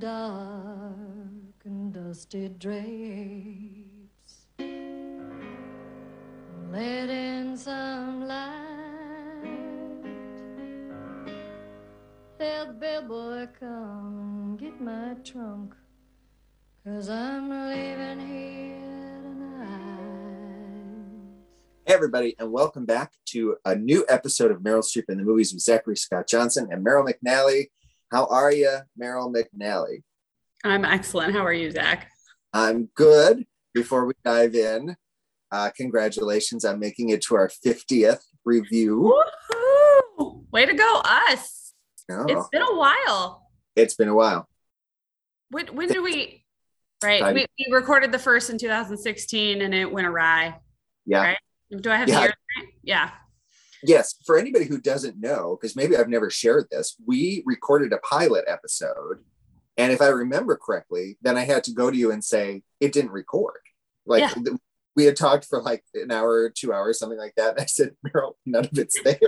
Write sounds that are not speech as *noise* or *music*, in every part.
dark and dusty drapes. Let in some light. Tell the bellboy come get my trunk. Cause I'm leaving here. Hey, everybody, and welcome back to a new episode of Meryl Streep in the movies with Zachary Scott Johnson and Meryl McNally. How are you, Meryl McNally? I'm excellent. How are you, Zach? I'm good. Before we dive in, uh, congratulations on making it to our 50th review. Woo-hoo! Way to go, us. Oh, It's been a while. it's been a while. When, when did we? Right. We, we recorded the first in 2016 and it went awry. Yeah. Right. Do I have Yeah. the year? Yeah. Yes, for anybody who doesn't know, because maybe I've never shared this, we recorded a pilot episode. And if I remember correctly, then I had to go to you and say it didn't record. Like Yeah. th- we had talked for like an hour two hours, something like that. And I said, *laughs* Meryl, none of it's there.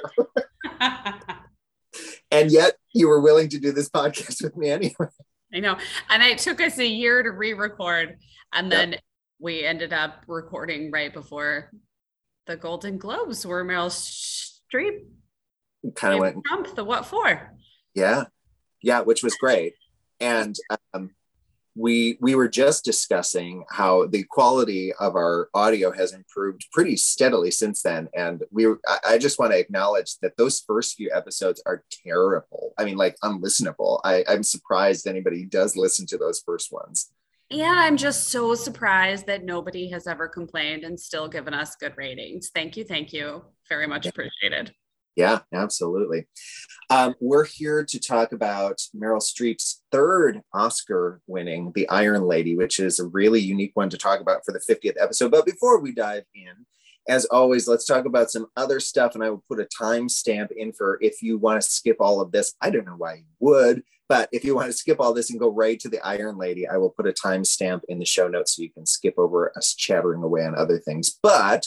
*laughs* *laughs* and yet you were willing to do this podcast with me anyway. I know. And it took us a year to re record. And Yep. then we ended up recording right before the Golden Globes where Meryl Streep Kind of went, Trump the what for. yeah, yeah, which was great. And um, we we were just discussing how the quality of our audio has improved pretty steadily since then. And we I, I just want to acknowledge that those first few episodes are terrible. I mean, like unlistenable. I, I'm surprised anybody does listen to those first ones. And I'm just so surprised that nobody has ever complained and still given us good ratings. Thank you. Thank you. Very much appreciated. Yeah, absolutely. Um, we're here to talk about Meryl Streep's third Oscar winning, The Iron Lady, which is a really unique one to talk about for the 50th episode. But before we dive in, as always, let's talk about some other stuff. And I will put a timestamp in for if you want to skip all of this. I don't know why you would, but if you want to skip all this and go right to The Iron Lady, I will put a timestamp in the show notes so you can skip over us chattering away on other things. But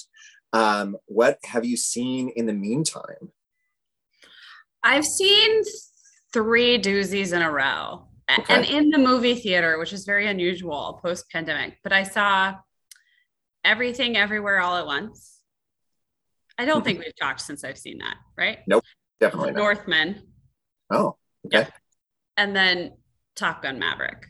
um, what have you seen in the meantime? I've seen three doozies in a row Okay. and in the movie theater, which is very unusual post pandemic. But I saw everything everywhere all at once. I don't think we've talked since I've seen that, right? Nope, definitely not. Northman Oh, okay. And then Top Gun Maverick.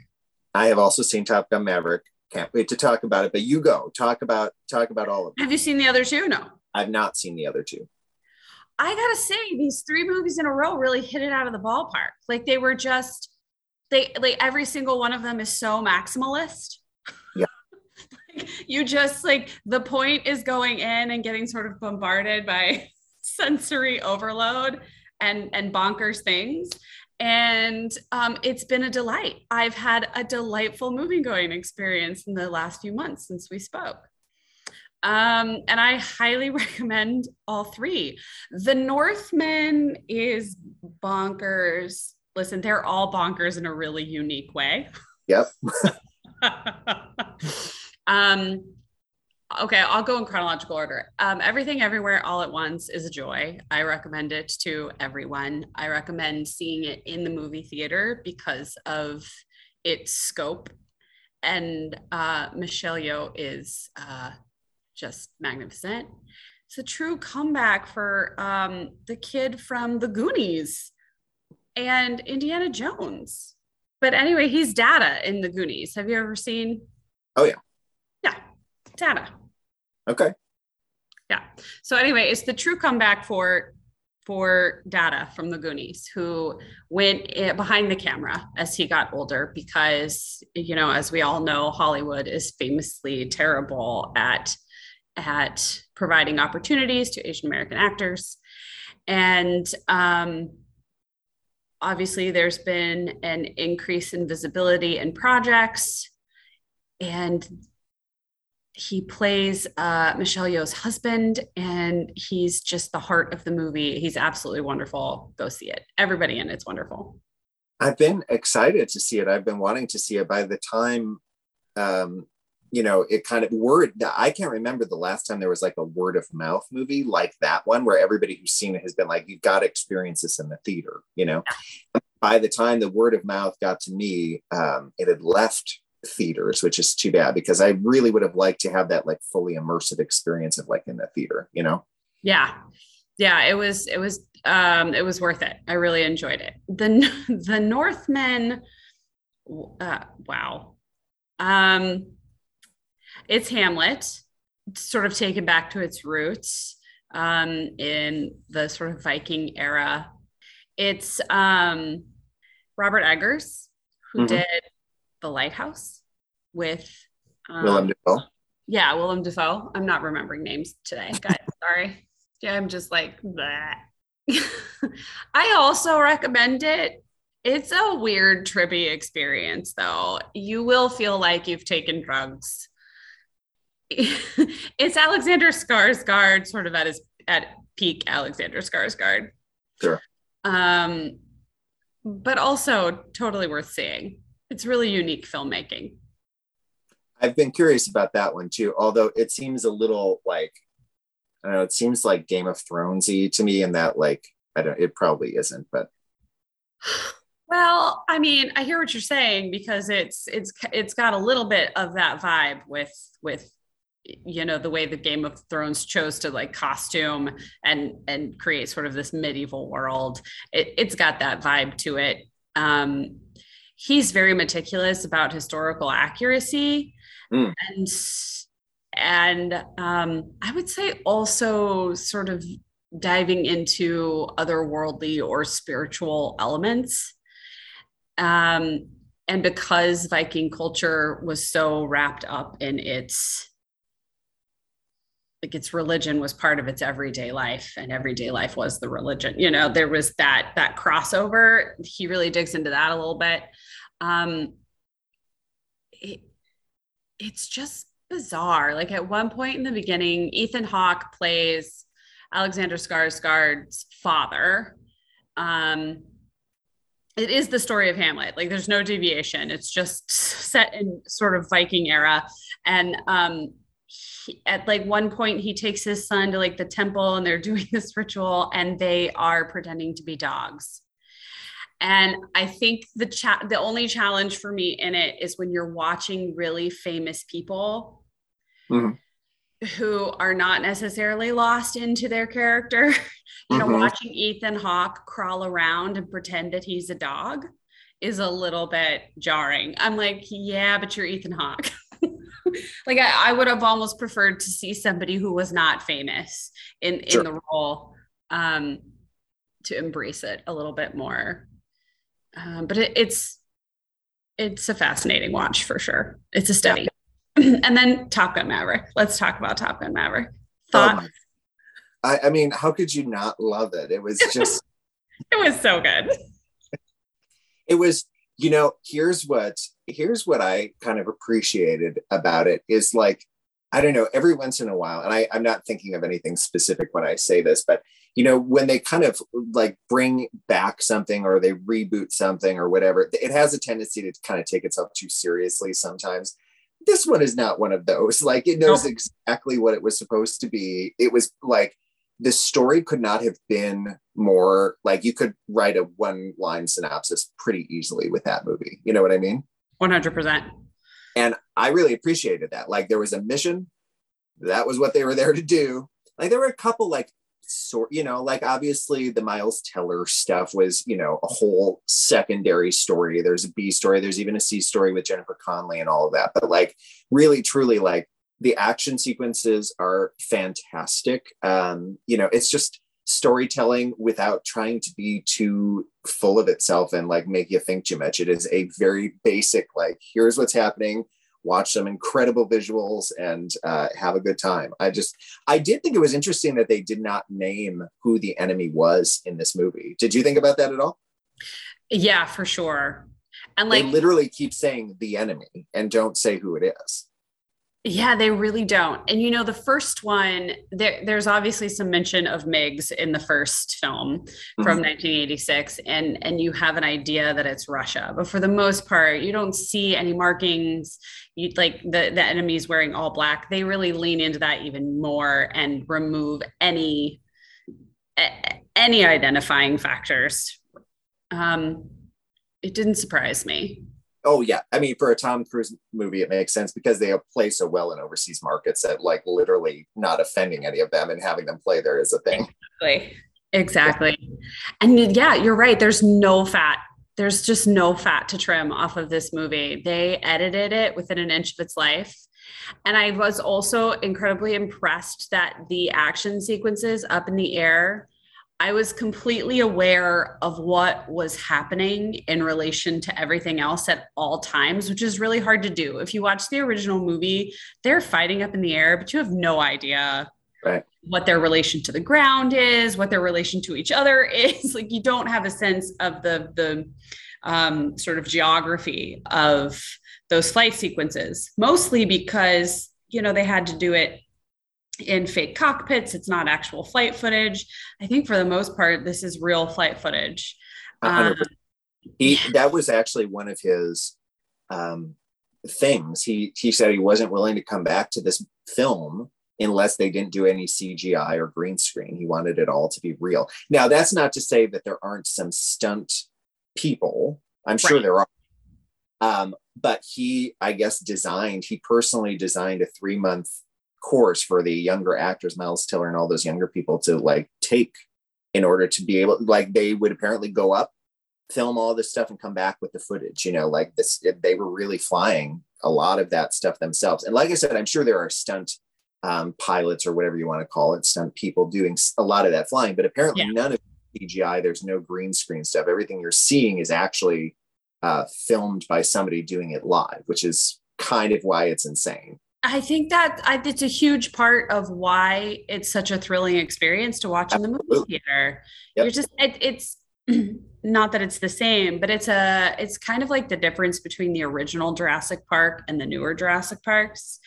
I have also seen Top Gun Maverick. Can't wait to talk about it. But you go talk about talk about all of them. Have you seen the other two? No. I've not seen the other two. I gotta say, these three movies in a row really hit it out of the ballpark. Like they were just they like every single one of them is so maximalist. Yeah. *laughs* like, you just like the point is going in and getting sort of bombarded by *laughs* sensory overload and and bonkers things. And um, it's been a delight. I've had a delightful movie going experience in the last few months since we spoke. Um, and I highly *laughs* recommend all three. The Northman is bonkers. Listen, they're all bonkers in a really unique way. Yep. *laughs* um, okay, I'll go in chronological order. Um, Everything Everywhere All at Once is a joy. I recommend it to everyone. I recommend seeing it in the movie theater because of its scope. And uh, Michelle Yeoh is uh, just magnificent. It's a true comeback for um, the kid from the Goonies and Indiana Jones. But anyway, he's Data in the Goonies. Have you ever seen? Oh, yeah. Yeah, Data. Okay. Yeah. So anyway, it's the true comeback for for Data from the Goonies, who went eh, behind the camera as he got older, because you know, as we all know, Hollywood is famously terrible at at providing opportunities to Asian American actors, and um, obviously, there's been an increase in visibility in projects, and he plays uh, Michelle Yeoh's husband, and he's just the heart of the movie. He's absolutely wonderful. Go see it. Everybody in it's wonderful. I've been excited to see it. I've been wanting to see it by the time um, you know, it kind of word. I can't remember the last time there was like a word of mouth movie like that one, where everybody who's seen it has been like, "You've got to experience this in the theater." You know, by the time the word of mouth got to me, um, it had left theaters, which is too bad because I really would have liked to have that like fully immersive experience of like in the theater, you know? Yeah. Yeah. It was, it was, um, it was worth it. I really enjoyed it. The, *laughs* the Northman, uh, wow. Um, it's Hamlet, sort of taken back to its roots um, in the sort of Viking era. It's um, Robert Eggers who mm-hmm. did The Lighthouse with um, Willem Dafoe. Yeah, Willem Dafoe. I'm not remembering names today, guys. *laughs* Sorry. Yeah, I'm just like that. *laughs* I also recommend it. It's a weird trippy experience, though. You will feel like you've taken drugs. *laughs* it's Alexander Skarsgård, sort of at his at peak Alexander Skarsgård. Sure. Um, but also totally worth seeing. It's really unique filmmaking. I've been curious about that one too, although it seems a little like I don't know, it seems like Game of Thronesy to me, and that like I don't, it probably isn't, but. *sighs* Well, I mean, I hear what you're saying because it's it's it's got a little bit of that vibe with with you know the way the game of thrones chose to like costume and and create sort of this medieval world it, it's got that vibe to it um he's very meticulous about historical accuracy mm. and and um i would say also sort of diving into otherworldly or spiritual elements um and because viking culture was so wrapped up in its like its religion was part of its everyday life and everyday life was the religion you know there was that that crossover. He really digs into that a little bit. Um it, it's just bizarre. Like at one point in the beginning ethan hawke plays alexander skarsgård's father. Um it is the story of hamlet. Like there's no deviation. It's just set in sort of viking era. And um he, at like one point he takes his son to like the temple and they're *laughs* doing this ritual and they are pretending to be dogs and i think the chat the only challenge for me in it is when you're watching really famous people mm-hmm. who are not necessarily lost into their character *laughs* you know mm-hmm. watching ethan hawke crawl around and pretend that he's a dog is a little bit jarring i'm like yeah but you're ethan hawke *laughs* *laughs* like I, I, would have almost preferred to see somebody who was not famous in in sure. the role um to embrace it a little bit more. Um, but it, it's it's a fascinating watch for sure. It's a study. Yeah. *clears throat* and then top gun maverick. Let's talk about top gun maverick. Thought oh I, I mean how could you not love it? It was just *laughs* it was so good. *laughs* It was you know here's what here's what i kind of appreciated about it is like i don't know every once in a while and I, i'm not thinking of anything specific when i say this but you know when they kind of like bring back something or they reboot something or whatever it has a tendency to kind of take itself too seriously sometimes this one is not one of those *laughs* like it knows exactly what it was supposed to be it was like the story could not have been more like you could write a one line synopsis pretty easily with that movie. You know what I mean? 100%. And I really appreciated that. Like there was a mission, that was what they were there to do. Like there were a couple like sort, you know, like obviously the Miles Teller stuff was, you know, a whole secondary story. There's a B story, there's even a C story with Jennifer Connelly and all of that. But like really truly like the action sequences are fantastic. Um, you know, it's just storytelling without trying to be too full of itself and like make you think too much. It is a very basic, like, here's what's happening. Watch some incredible visuals and uh, have a good time. I just, I did think it was interesting that they did not name who the enemy was in this movie. Did you think about that at all? Yeah, for sure. And like, they literally keep saying the enemy and don't say who it is. Yeah, they really don't. And you know, the first one, there, there's obviously some mention of MiGs in the first film mm-hmm. from 1986, and and you have an idea that it's Russia. But for the most part, you don't see any markings. You like the the enemies wearing all black. They really lean into that even more and remove any any identifying factors. Um, it didn't surprise me. Oh yeah, I mean for a Tom Cruise movie, it makes sense because they play so well in overseas markets that like literally not offending any of them and having them play there is a thing. Exactly. Exactly. And yeah, you're right. There's no fat. There's just no fat to trim off of this movie. They edited it within an inch of its life. And I was also incredibly impressed that the action sequences up in the air I was completely aware of what was happening in relation to everything else at all times, which is really hard to do. If you watch the original movie, they're fighting up in the air, but you have no idea right. what their relation to the ground is, what their relation to each other *laughs* is. Like you don't have a sense of the the um, sort of geography of those flight sequences, mostly because you know they had to do it in fake cockpits. It's not actual flight footage. I think for the most part, this is real flight footage. Um, he that was actually one of his um, things. He he said he wasn't willing to come back to this film unless they didn't do any CGI or green screen. He wanted it all to be real. Now that's not to say that there aren't some stunt people. I'm sure right. there are. Um, but he, I guess, designed. He personally designed a three month course for the younger actors, Miles Teller and all those younger people to like take in order to be able, like they would apparently go up, film all this stuff and come back with the footage, you know, like this, they were really flying a lot of that stuff themselves. And like I said, I'm sure there are stunt um, pilots or whatever you want to call it, stunt people doing a lot of that flying, but apparently yeah. none of CGI, there's no green screen stuff. Everything you're seeing is actually uh, filmed by somebody doing it live, which is kind of why it's insane. I think that I, it's a huge part of why it's such a thrilling experience to watch Absolutely. in the movie theater. Yep. You're just it, it's *clears throat* not that it's the same, but it's a it's kind of like the difference between the original Jurassic Park and the newer Jurassic Parks.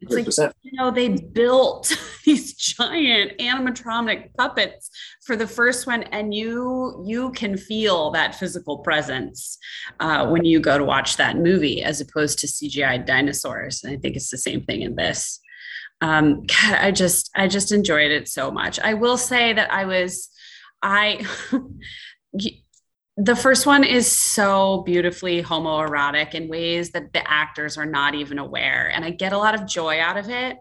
It's 100%. like you know they built *laughs* these giant animatronic puppets for the first one, and you you can feel that physical presence uh, when you go to watch that movie, as opposed to CGI dinosaurs. And I think it's the same thing in this. Um, God, I just I just enjoyed it so much. I will say that I was I. *laughs* the first one is so beautifully homoerotic in ways that the actors are not even aware and i get a lot of joy out of it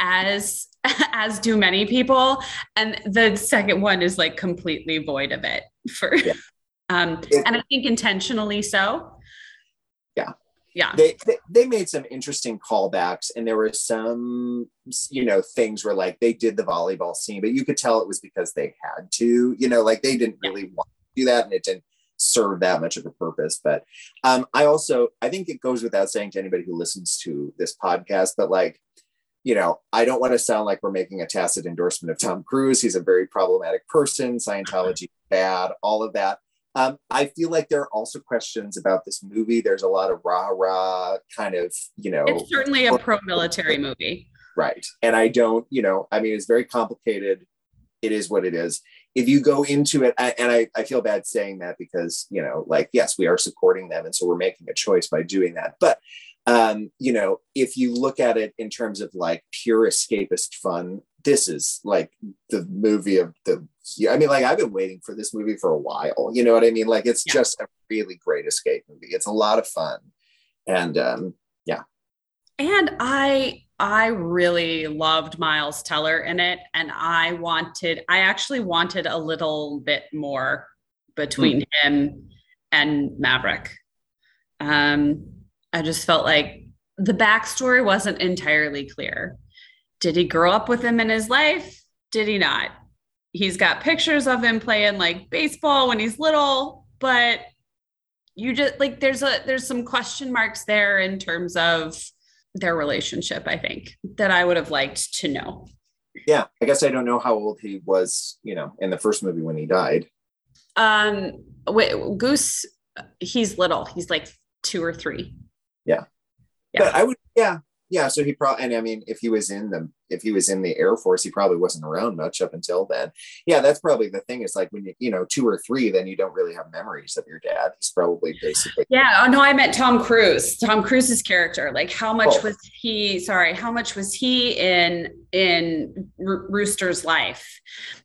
as *laughs* as do many people and the second one is like completely void of it for yeah. *laughs* um and i think intentionally so yeah yeah they, they, they made some interesting callbacks and there were some you know things where like they did the volleyball scene but you could tell it was because they had to you know like they didn't really yeah. want to do that and it didn't serve that much of a purpose. But um, I also I think it goes without saying to anybody who listens to this podcast, but like, you know, I don't want to sound like we're making a tacit endorsement of Tom Cruise. He's a very problematic person. Scientology bad, all of that. Um, I feel like there are also questions about this movie. There's a lot of rah rah kind of, you know. It's certainly a pro military movie. Right. And I don't, you know, I mean, it's very complicated. It is what it is if you go into it and I, I feel bad saying that because you know like yes we are supporting them and so we're making a choice by doing that. But um you know if you look at it in terms of like pure escapist fun this is like the movie of the i mean like i've been waiting for this movie for a while you know what i mean? Like it's yeah. just a really great escape movie. It's a lot of fun. And um yeah. And i I really loved Miles Teller in it. And I wanted, I actually wanted a little bit more between mm. him and Maverick. Um, I just felt like the backstory wasn't entirely clear. Did he grow up with him in his life? Did he not? He's got pictures of him playing like baseball when he's little, but you just like there's a there's some question marks there in terms of their relationship, I think, that I would have liked to know. Yeah, I guess I don't know how old he was, you know, in the first movie when he died. Um, wait, Goose, he's little. He's like two or three. Yeah. yeah. But I would, yeah, yeah. So he probably, and I mean, if he was in the, if he was in the Air Force, he probably wasn't around much up until then. Yeah, that's probably the thing. Is like when you, you know, two or three, then you don't really have memories of your dad. He's probably basically. Yeah. Oh no, I meant Tom Cruise. Tom Cruise's character. Like, how much Oh. was he? Sorry, how much was he in in Rooster's life?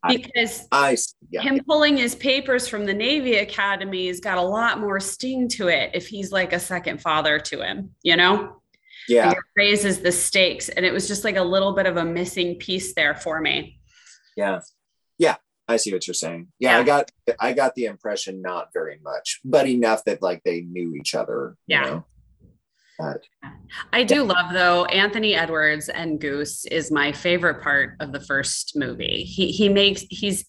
Because I see, yeah. him pulling his papers from the Navy Academy has got a lot more sting to it if he's like a second father to him, you know? Yeah. Raises the stakes. And it was just like a little bit of a missing piece there for me. Yeah. Yeah. I see what you're saying. Yeah, I got I got the impression not very much, but enough that like they knew each other. you Yeah. know? But I do love though Anthony Edwards and Goose is my favorite part of the first movie. He he makes he's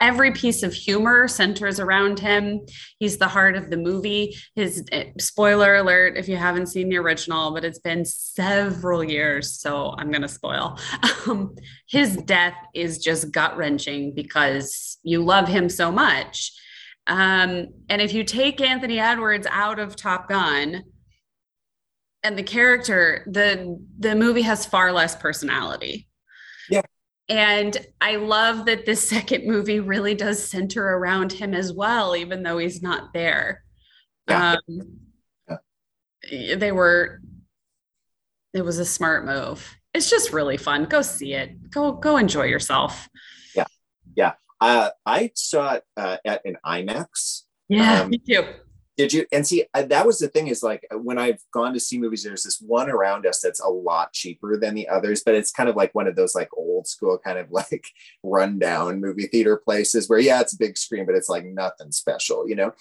every piece of humor centers around him. He's the heart of the movie. His eh, spoiler alert if you haven't seen the original, but it's been several years, so I'm gonna spoil. *laughs* Um, his death is just gut wrenching because you love him so much. Um, and if you take Anthony Edwards out of Top Gun, and the character the the movie has far less personality. And i love that this *laughs* second movie really does center around him as well even though he's not there Yeah. um, they were it was a smart move it's just really fun go see it go go enjoy yourself Yeah. Yeah. uh, I saw it uh, at an IMAX. yeah Um, me too Did you? And see, uh, that was the thing is like when I've gone to see movies, there's this one around us that's a lot cheaper than the others, but it's kind of like one of those like old school kind of *laughs* like rundown movie theater places where, yeah, it's a big screen, but it's like nothing special, you know?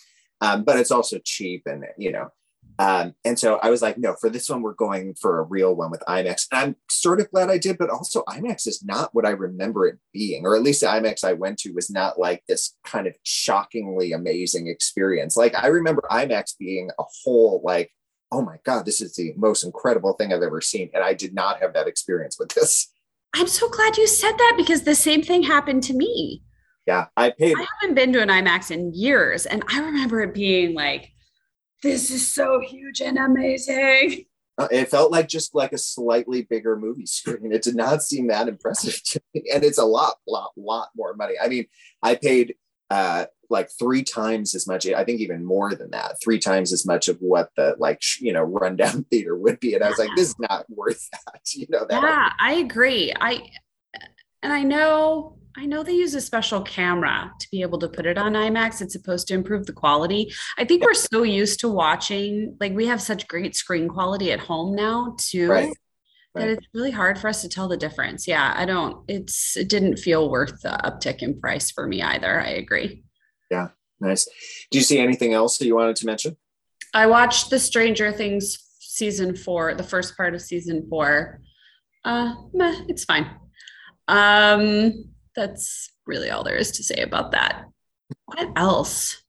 Um, but it's also cheap and, you know, um, and so I was like, no, for this one, we're going for a real one with IMAX. And I'm sort of glad I did, but also IMAX is not what I remember it being, or at least the IMAX I went to was not like this kind of shockingly amazing experience. Like I remember IMAX being a whole like, oh my God, this is the most incredible thing I've ever seen. And I did not have that experience with this. i'm so glad you said that because the same thing happened to me Yeah, I paid I haven't been to an IMAX in years, and I remember it being like, "This is so huge and amazing." Uh, it felt like just like a slightly bigger movie screen. It did not seem that impressive to me. And it's a lot, lot, lot more money. I mean, I paid uh like three times as much, I think even more than that, three times as much of what the like, sh- you know, rundown *laughs* theater would be. And I was like, this is not worth that. *laughs* You know, that Yeah, I agree. I and I know I know they use a special camera to be able to put it on IMAX. It's supposed to improve the quality. I think we're so used to watching, like we have such great screen quality at home now too. Right. That Right. it's really hard for us to tell the difference. Yeah, I don't. It's it didn't feel worth the uptick in price for me either. I agree. Yeah, nice. Do you see anything else that you wanted to mention? I watched the Stranger Things season four, the first part of season four. Uh, meh, it's fine. Um, that's really all there is to say about that. What else?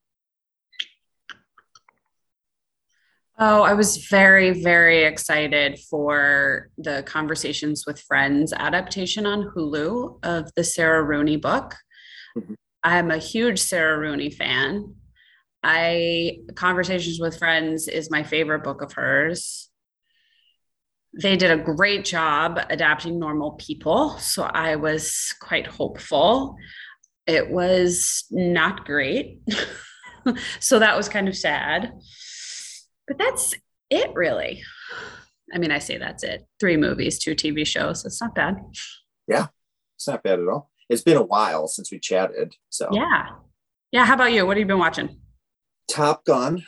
Oh, I was very, very excited for the Conversations with Friends adaptation on Hulu of the Sarah Rooney book. Mhm. I'm a huge Sarah Rooney fan. I Conversations with Friends is my favorite book of hers. They did a great job adapting normal people, so I was quite hopeful. It was not great. *laughs* so that was kind of sad. But that's it really. I mean, I say that's it. Three movies, two TV shows. It's not bad. Yeah, it's not bad at all. It's been a while since we chatted. So Yeah. Yeah. How about you? What have you been watching? Top Gun.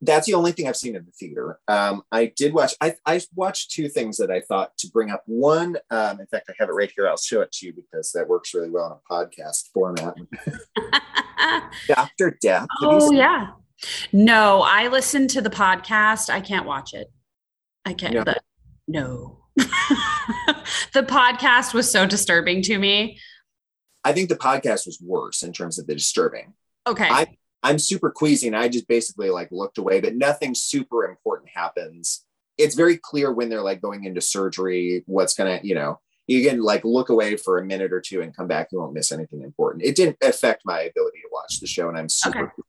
That's the only thing I've seen in the theater. Um, I did watch. I, I watched two things that I thought to bring up. One, um, in fact, I have it right here. I'll show it to you because that works really well in a podcast format. *laughs* Doctor Death. Oh yeah. No, I listened to the podcast. I can't watch it. I can't. No. the- *laughs* no. the podcast was so disturbing to me. I think the podcast was worse in terms of the disturbing. Okay. I- I'm super queasy and I just basically like looked away, but nothing super important happens. It's very clear when they're like going into surgery, what's gonna, you know, you can like look away for a minute or two and come back. You won't miss anything important. It didn't affect my ability to watch the show, and I'm super. Okay.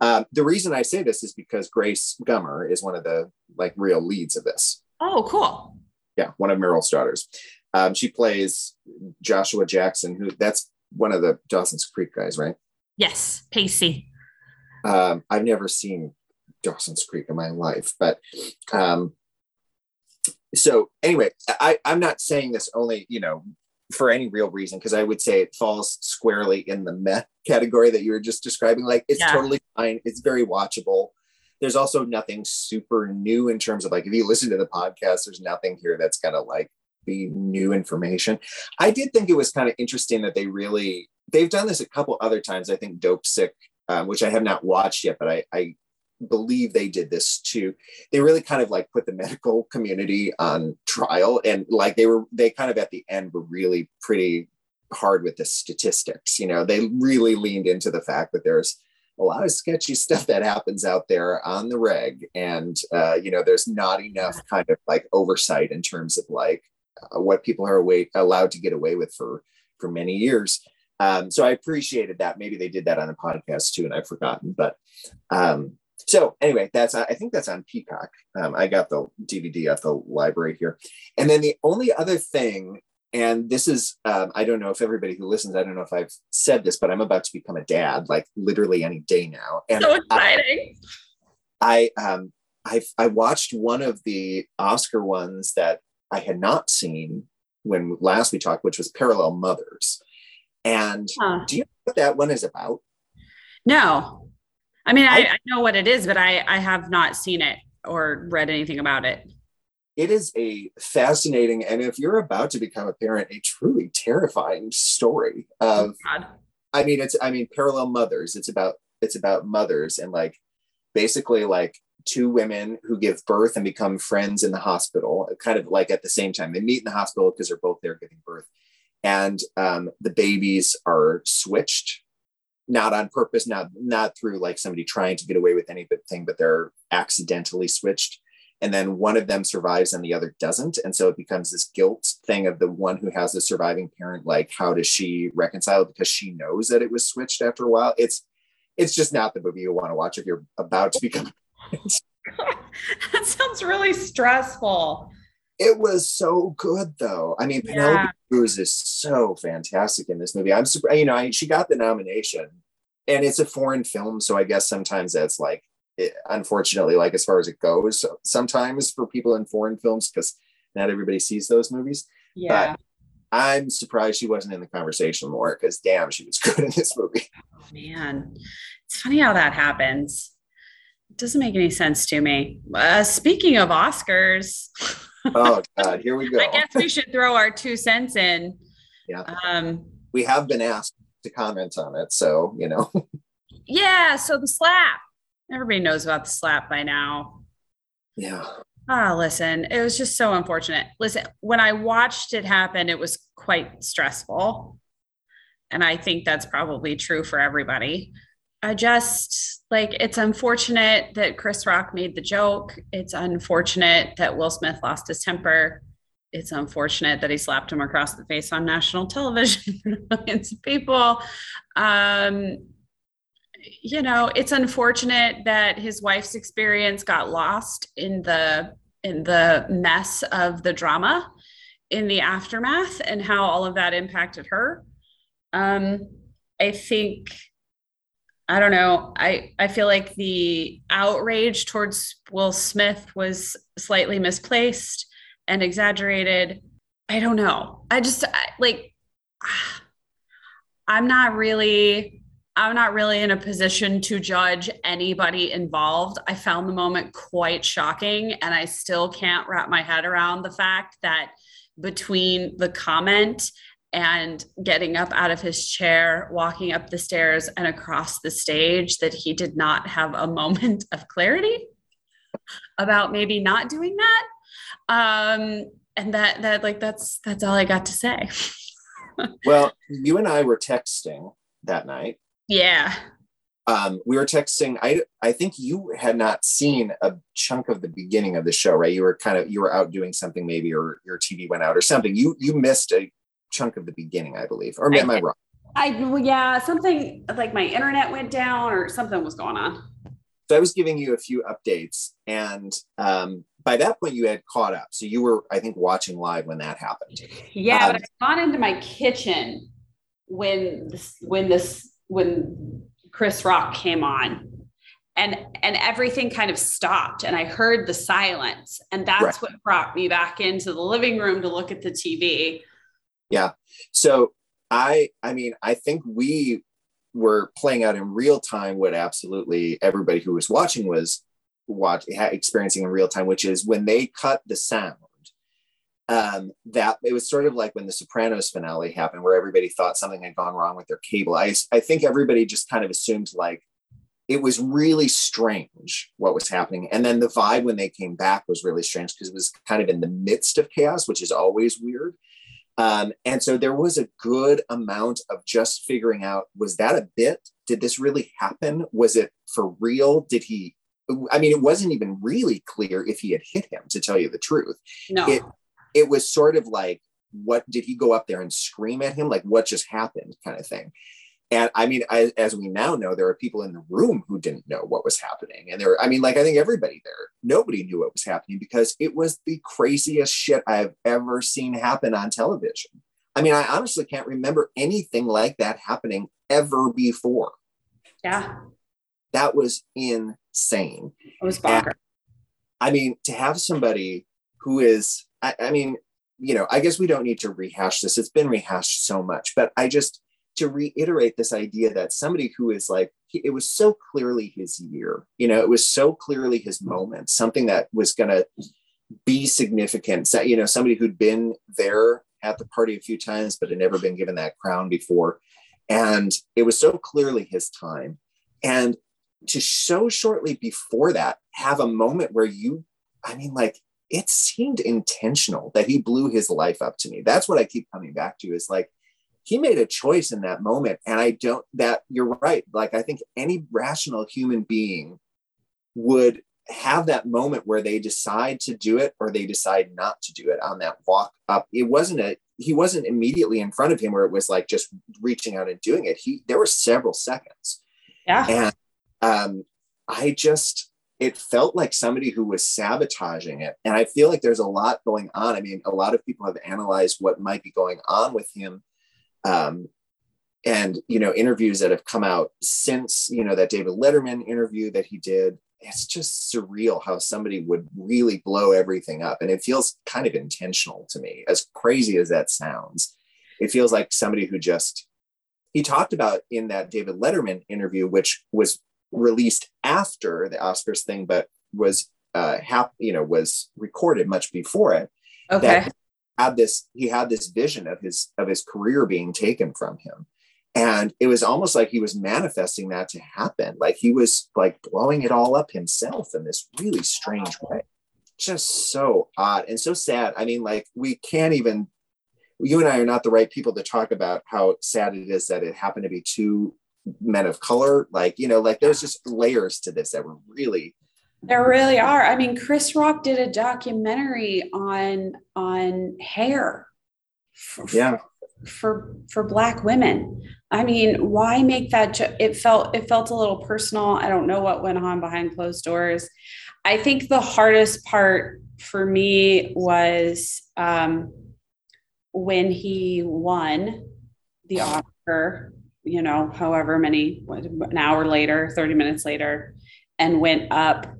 Um, the reason I say this is because Grace Gummer is one of the like real leads of this. oh, cool. Yeah, one of Meryl's daughters. Um, she plays Joshua Jackson, who that's one of the Dawson's Creek guys, right? Yes, Pacey. Um, I've never seen Dawson's Creek in my life, but um, so anyway, I, I'm not saying this only, you know, for any real reason, because I would say it falls squarely in the meh category that you were just describing. Like it's Yeah. totally fine. It's very watchable. There's also nothing super new in terms of like if you listen to the podcast, there's nothing here that's gonna like be new information. I did think it was kind of interesting that they really they've done this a couple other times. I think Dopesick, um, which I have not watched yet, but I, I believe they did this too. They really kind of like put the *laughs* medical community on trial, and like they were they kind of at the end were really pretty hard with the statistics. You know, they really leaned into the fact that there's a lot of sketchy *laughs* stuff that happens out there on the reg, and uh, you know, there's not enough kind of like oversight in terms of like uh, what people are away, allowed to get away with for for many years. Um, so I appreciated that. Maybe they did that on a podcast too, and I've forgotten. But um, so anyway, that's I think that's on Peacock. Um, I got the DVD at the library here, and then the only other thing, and this is um, I don't know if everybody who listens, I don't know if I've said this, but I'm about to become a dad, like literally any day now, and So I- exciting. I um I I watched one of the Oscar ones that I had not seen when last we talked, which was Parallel Mothers. And Huh. do you know what that one is about? No. I mean, I, I- know what it is, but I, I have not seen it or read anything about it. It is a fascinating, and if you're about to become a parent, a truly terrifying story of oh, God. I mean, it's I mean, parallel mothers. It's about it's about mothers and like basically like two women who give birth and become friends in the hospital, kind of like at the same time. They meet in the hospital because they're both there giving birth, and um, the babies are switched, not on purpose, not not through like somebody trying to get away with anything, but they're accidentally switched. And then one of them survives and the other doesn't. And so it becomes this guilt thing of the one who has the surviving parent. Like, how does she reconcile because she knows that it was switched after a while? It's it's just not the movie you want to watch if you're about to become *laughs* that sounds really stressful. It was so good though. I mean, Yeah. Penelope Cruz is so fantastic in this movie. I'm super, you know, I, she got the nomination and it's a foreign film. So I guess sometimes that's like, it, unfortunately, like as far as it goes, sometimes for people in foreign films, because not everybody sees those movies. Yeah. I'm surprised she wasn't in the conversation more because damn, she was *laughs* good in this movie. Man, it's funny how that happens. It doesn't make any sense to me. Uh, speaking of Oscars, *laughs* Oh God, here we go. I guess we should throw our two cents in. Yeah. Um, We have been asked to comment on it. So, you know, *laughs* yeah. So the slap. Everybody knows about the slap by now. yeah. Ah, listen, it was just so unfortunate. Listen, when I watched it happen, it was quite stressful. And I think that's probably true for everybody. I just like it's unfortunate that Chris Rock made the joke. It's unfortunate that Will Smith lost his temper. It's unfortunate that he slapped him across the face on national *laughs* television for millions of people. Um, you know, it's unfortunate that his wife's experience got lost in the in the mess of the drama in the aftermath and how all of that impacted her. Um, I think I don't know. I I feel like the outrage towards Will Smith was slightly misplaced and exaggerated. I don't know. I just I, like *sighs* I'm not really I'm not really in a position to judge anybody involved. I found the moment quite shocking and I still can't wrap my head around the fact that between the comment and getting up out of his chair, walking up the stairs and across the stage, that he did not have a *laughs* moment of clarity about maybe not doing that. Um, and that that like that's that's all I got to say. *laughs* Well, you and I were texting that night. Yeah. Um, we were texting. I I think you had not seen a chunk of the beginning of the show, right? You were kind of you were out doing something, maybe, or your TV went out or something. You you missed a chunk of the beginning, I believe. Or I am I wrong? I well, yeah, something like my internet went down or something was going on. So I was giving you a few updates, and um, by that point you had caught up. So you were, I think, watching live when that happened. Yeah, um, but I got into my kitchen when this, when this when Chris Rock came on. And and everything kind of stopped and I heard the silence. And that's right. what brought me back into the living room to look at the TV. Yeah. So I I mean, I think we were playing out in real time what absolutely everybody who was watching was watch experiencing in real time, which is when they cut the sound. Um, that it was sort of like when the Sopranos finale happened, where everybody thought something had gone wrong with their cable. I I think everybody just kind of assumed like it was really strange what was happening, and then the vibe when they came back was really strange because it was kind of in the midst of chaos, which is always weird. Um, and so there was a good amount of just figuring out was that a bit? Did this really happen? Was it for real? Did he? I mean, it wasn't even really clear if he had hit him, to tell you the truth. No. It, it was sort of like, what did he go up there and scream at him? Like, what just happened, kind of thing. And I mean, I, as we now know, there are people in the room who didn't know what was happening. And there, I mean, like, I think everybody there, nobody knew what was happening because it was the craziest shit I've ever seen happen on television. I mean, I honestly can't remember anything like that happening ever before. Yeah. That was insane. It was bonkers. I mean, to have somebody who is, I, I mean, you know, I guess we don't need to rehash this. It's been rehashed so much, but I just, to reiterate this idea that somebody who is like it was so clearly his year you know it was so clearly his moment something that was going to be significant. So, you know somebody who'd been there at the party a few times but had never been given that crown before. And it was so clearly his time. And to so shortly before that have a moment where you i mean like it seemed intentional that he blew his life up to me. That's what i keep coming back to is like he made a choice in that moment. And i don't that you're right. Like i think any rational human being would have that moment where they decide to do it or they decide not to do it on that walk up. It wasn't a he wasn't immediately in front of him where it was like just reaching out and doing it. He there were several seconds. Yeah. And um i just it felt like somebody who was sabotaging it. And i feel like there's a lot going on. I mean a lot of people have analyzed what might be going on with him um, and you know interviews that have come out since you know that david letterman interview that he did it's just surreal how somebody would really blow everything up. And it feels kind of intentional to me as crazy as that sounds. It feels like somebody who just he talked about in that david letterman interview which was released after the oscars thing but was uh hap- you know was recorded much before it okay had this he had this vision of his of his career being taken from him. And it was almost like he was manifesting that to happen. Like he was like blowing it all up himself in this really strange way. Just so odd and so sad. I mean like we can't even you and i are not the right people to talk about how sad it is that it happened to be two men of color. Like you know like there's just layers to this that were really there really are. I mean, Chris Rock did a documentary on on hair. For, yeah. For for black women. I mean, why make that it felt it felt a little personal. I don't know what went on behind closed doors. I think the hardest part for me was um, when he won the Oscar, you know, however many, an hour later, 30 minutes later, and went up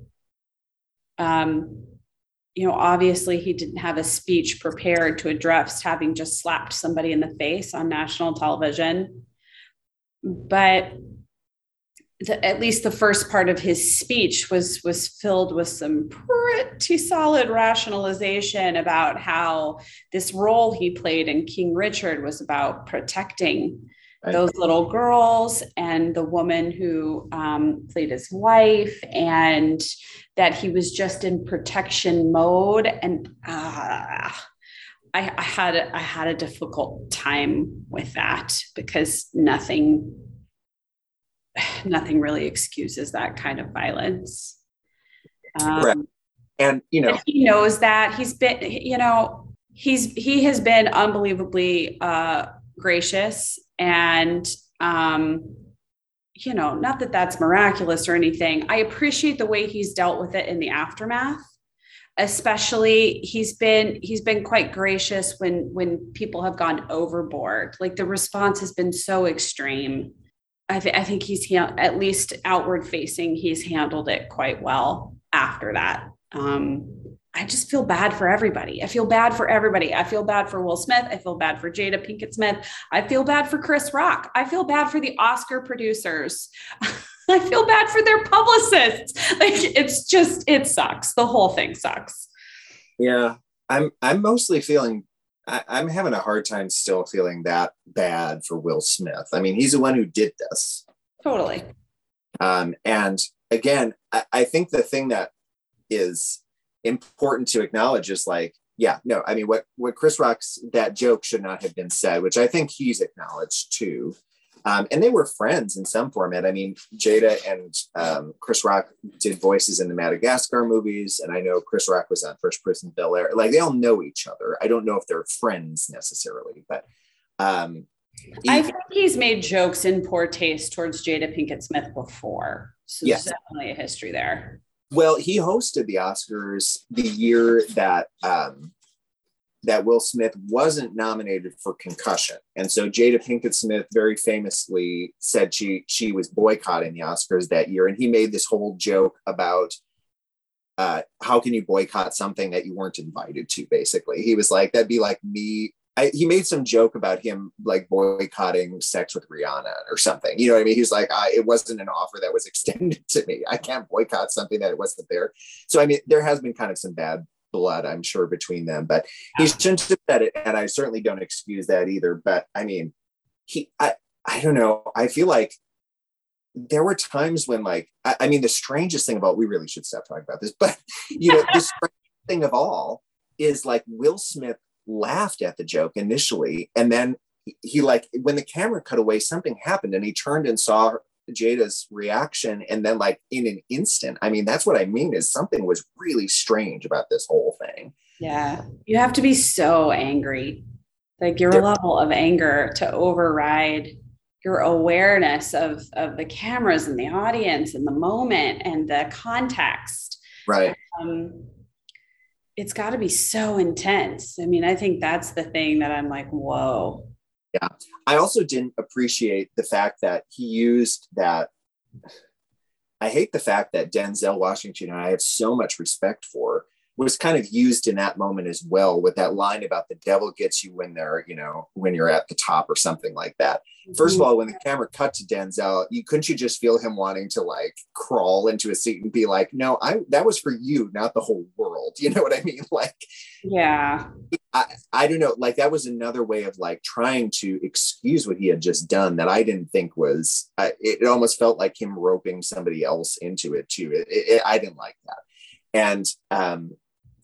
um, you know, obviously he didn't have a speech prepared to address having just slapped somebody in the face on national television. But the, at least the first part of his speech was was filled with some pretty solid rationalization about how this role he played in King Richard was about protecting those little girls and the woman who um, played his wife and that he was just in protection mode and uh, I, I had a, I had a difficult time with that because nothing *sighs* nothing really excuses that kind of violence. Um, and you know. he knows that. He's been you know he's he has been unbelievably uh, gracious and um, you know, not that that's miraculous or anything. I appreciate the way he's dealt with it in the aftermath. especially he's been he's been quite gracious when when people have gone overboard like the response has been so extreme i, th- I think he's at least outward facing he's handled it quite well after that um I just feel bad for everybody. I feel bad for everybody. I feel bad for Will Smith. I feel bad for Jada Pinkett Smith. I feel bad for Chris Rock. I feel bad for the Oscar producers. *laughs* I feel bad for their publicists. Like it's just it sucks. The whole thing sucks. Yeah, I'm I'm mostly feeling I, am having a hard time still feeling that bad for Will Smith. I mean, he's the one who did this. Totally. Um, and again, I, I think the thing that is important to acknowledge is like, yeah, no, I mean, what what Chris Rock's that joke should not have been said, which I think he's acknowledged too. Um, and they were friends in some format. I mean, Jada and um, Chris Rock did voices in the Madagascar movies, and I know Chris Rock was on First of Bel Air. Like they all know each other. I don't know if they're friends necessarily, but um, he, I think he's made jokes in poor taste towards Jada Pinkett Smith before. So yes. there's definitely a history there. Well, he hosted the Oscars the year that um, that Will Smith wasn't nominated for concussion. And so Jada Pinkett Smith very famously said she she was boycotting the Oscars that year. And he made this whole joke about uh, how can you boycott something that you weren't invited to, basically. He was like, that'd be like me. I, he made some joke about him like boycotting sex with Rihanna or something. You know what I mean? He's like, I, it wasn't an offer that was *laughs* extended to me. I can't boycott something that it wasn't there. So I mean, there has been kind of some bad blood, I'm sure, between them. But he shouldn't have said it, and I certainly don't excuse that either. But I mean, he, I, I don't know. I feel like there were times when, like, I, I mean, the strangest thing about we really should stop talking about this, *laughs* but you know, the *laughs* strangest thing of all is like Will Smith laughed at the joke initially, and then he like when the camera cut away, something happened, and he turned and saw Jada's reaction and then like in an instant. I mean, that's what I mean is something was really strange about this whole thing. Yeah. You have to be so angry. Like your there, level of anger to override your awareness of of the cameras and the audience and the moment and the context. Right. Um, it's got to be so intense. I mean, I think that's the thing that I'm like, whoa, yeah. I also didn't appreciate the fact that he used that. I hate the fact that Denzel Washington, and I have so much respect for, was kind of used in that moment as well with that line about the devil gets you when they're, you know, when you're at the top or something like that. First of mm-hmm. all, when the camera cut to Denzel, you couldn't you just feel him wanting to like crawl into a seat and be like, "No, I that was for you, not the whole world." *laughs* You know what I mean? Like, yeah, I, I don't know. Like that was another way of like trying to excuse what he had just done that I didn't think was. I, it almost felt like him roping somebody else into it too. It, it, I didn't like that, and um,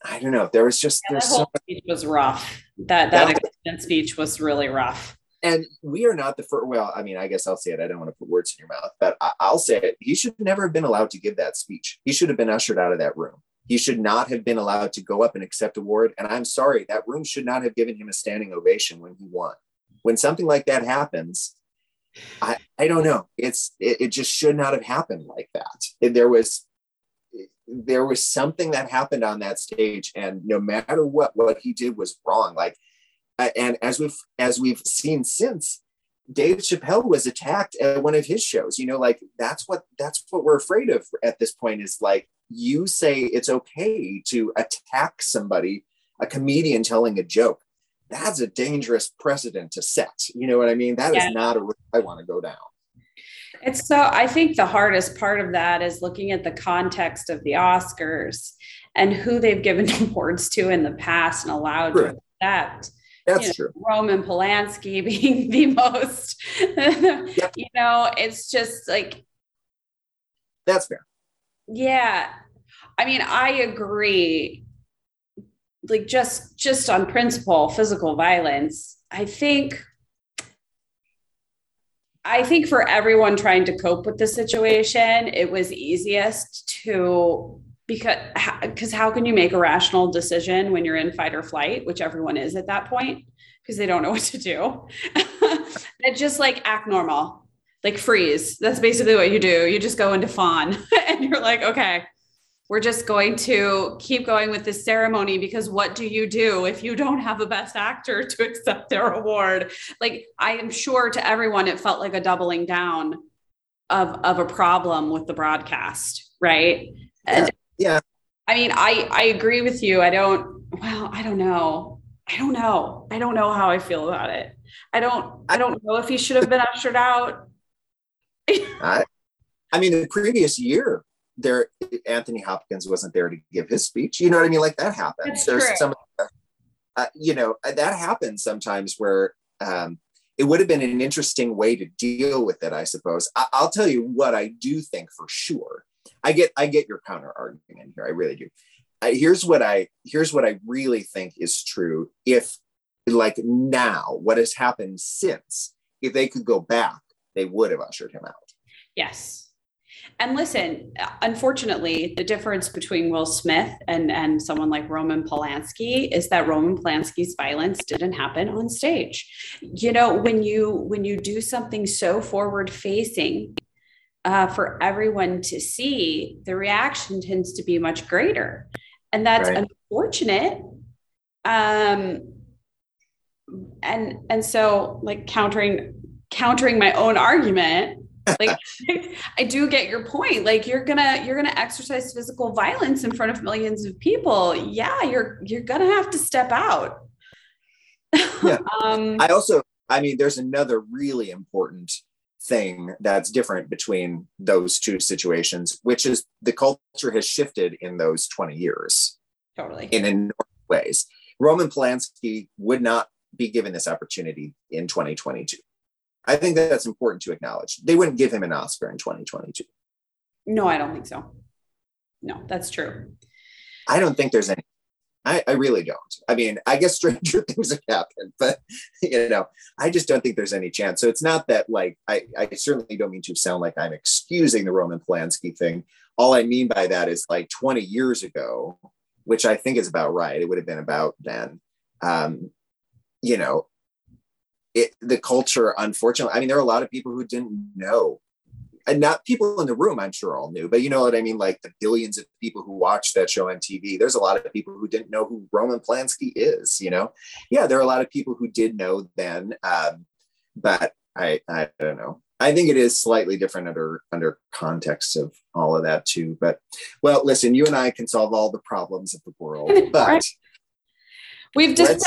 I don't know. There was just yeah, there's so speech was rough. That that, that speech was really rough. And we are not the first. Well, I mean, I guess I'll say it. I don't want to put words in your mouth, but I, will say it. He should never have been allowed to give that speech. He should have been ushered out of that room. He should not have been allowed to go up and accept award. And I'm sorry, that room should not have given him a standing ovation when he won. When something like that happens, I, I don't know. It's it, it just should not have happened like that. And There was there was something that happened on that stage and no matter what what he did was wrong. Like and as we've as we've seen since Dave Chappelle was attacked at one of his shows. You know like that's what that's what we're afraid of at this point is like you say it's okay to attack somebody a comedian telling a joke. That's a dangerous precedent to set. You know what i mean? That yeah. is not a I want to go down it's so, I think the hardest part of that is looking at the context of the Oscars and who they've given *laughs* awards to in the past and allowed to accept. That's you know, true. Roman Polanski *laughs* being the most, yep. *laughs* you know, it's just like. That's fair. Yeah. I mean, I agree. Like just just on principle, physical violence, I think I think for everyone trying to cope with the situation, it was easiest to because because how can you make a rational decision when you're in fight or flight, which everyone is at that point because they don't know *laughs* what to do. *laughs* and just like act normal, like freeze. That's basically what you do. You just go into fawn *laughs* and you're like, okay, we're just going to keep going with this ceremony because what do you do if you don't have a best actor to accept their award? Like I am sure to everyone it felt like a doubling down of of a problem with the broadcast, right? Yeah. yeah. I mean, I I agree with you. I don't well, I don't know. I don't know. I don't know how I feel about it. I don't I don't know if he should have been ushered out. I I mean the previous year there Anthony Hopkins wasn't there to give his speech. You know what I mean? Like that happens. That's There's true. some uh, you know, that happens sometimes where um it would have been an interesting way to deal with it, I suppose. I- I'll tell you what I do think for sure. I get I get your counter argument here. I really do. I, here's what I here's what I really think is true. If like now, what has happened since, if they could go back, they would have ushered him out. Yes. And listen, unfortunately, the difference between Will Smith and, and someone like Roman Polanski is that Roman Polanski's violence didn't happen on stage. You know, when you when you do something so forward facing uh, for everyone to see, the reaction tends to be much greater, and that's Right. unfortunate. Um, and and so like countering countering my own argument like *laughs* i do get your point like you're gonna you're gonna exercise physical violence in front of millions of people yeah you're you're gonna have to step out *laughs* Yeah. um I also, I mean, there's another really important thing that's different between those two situations, which is the culture has shifted in those 20 years totally in enormous ways. Roman Polanski would not be given this opportunity in 2022. I think that that's important to acknowledge. They wouldn't give him an Oscar in 2022. no i don't think so no that's true I don't think there's any. I, I really don't. I mean, I guess stranger *laughs* things have happened, but you know, I just don't think there's any chance. So it's not that like I, I certainly don't mean to sound like I'm excusing the Roman Polanski thing. All I mean by that is like 20 years ago, which I think is about right. It would have been about then. Um, you know, it the culture, unfortunately, I mean, there are a lot of people who didn't know and not people in the room, I'm sure all knew, but you know what I mean? Like the billions of people who watched that show on TV, there's a lot of people who didn't know who Roman Polanski is, you know? Yeah, there are a lot of people who did know then, um, but I, I don't know. I think it is slightly different under under context of all of that too. But well, listen, you and I can solve all the problems of the world, *laughs* but we've Let's-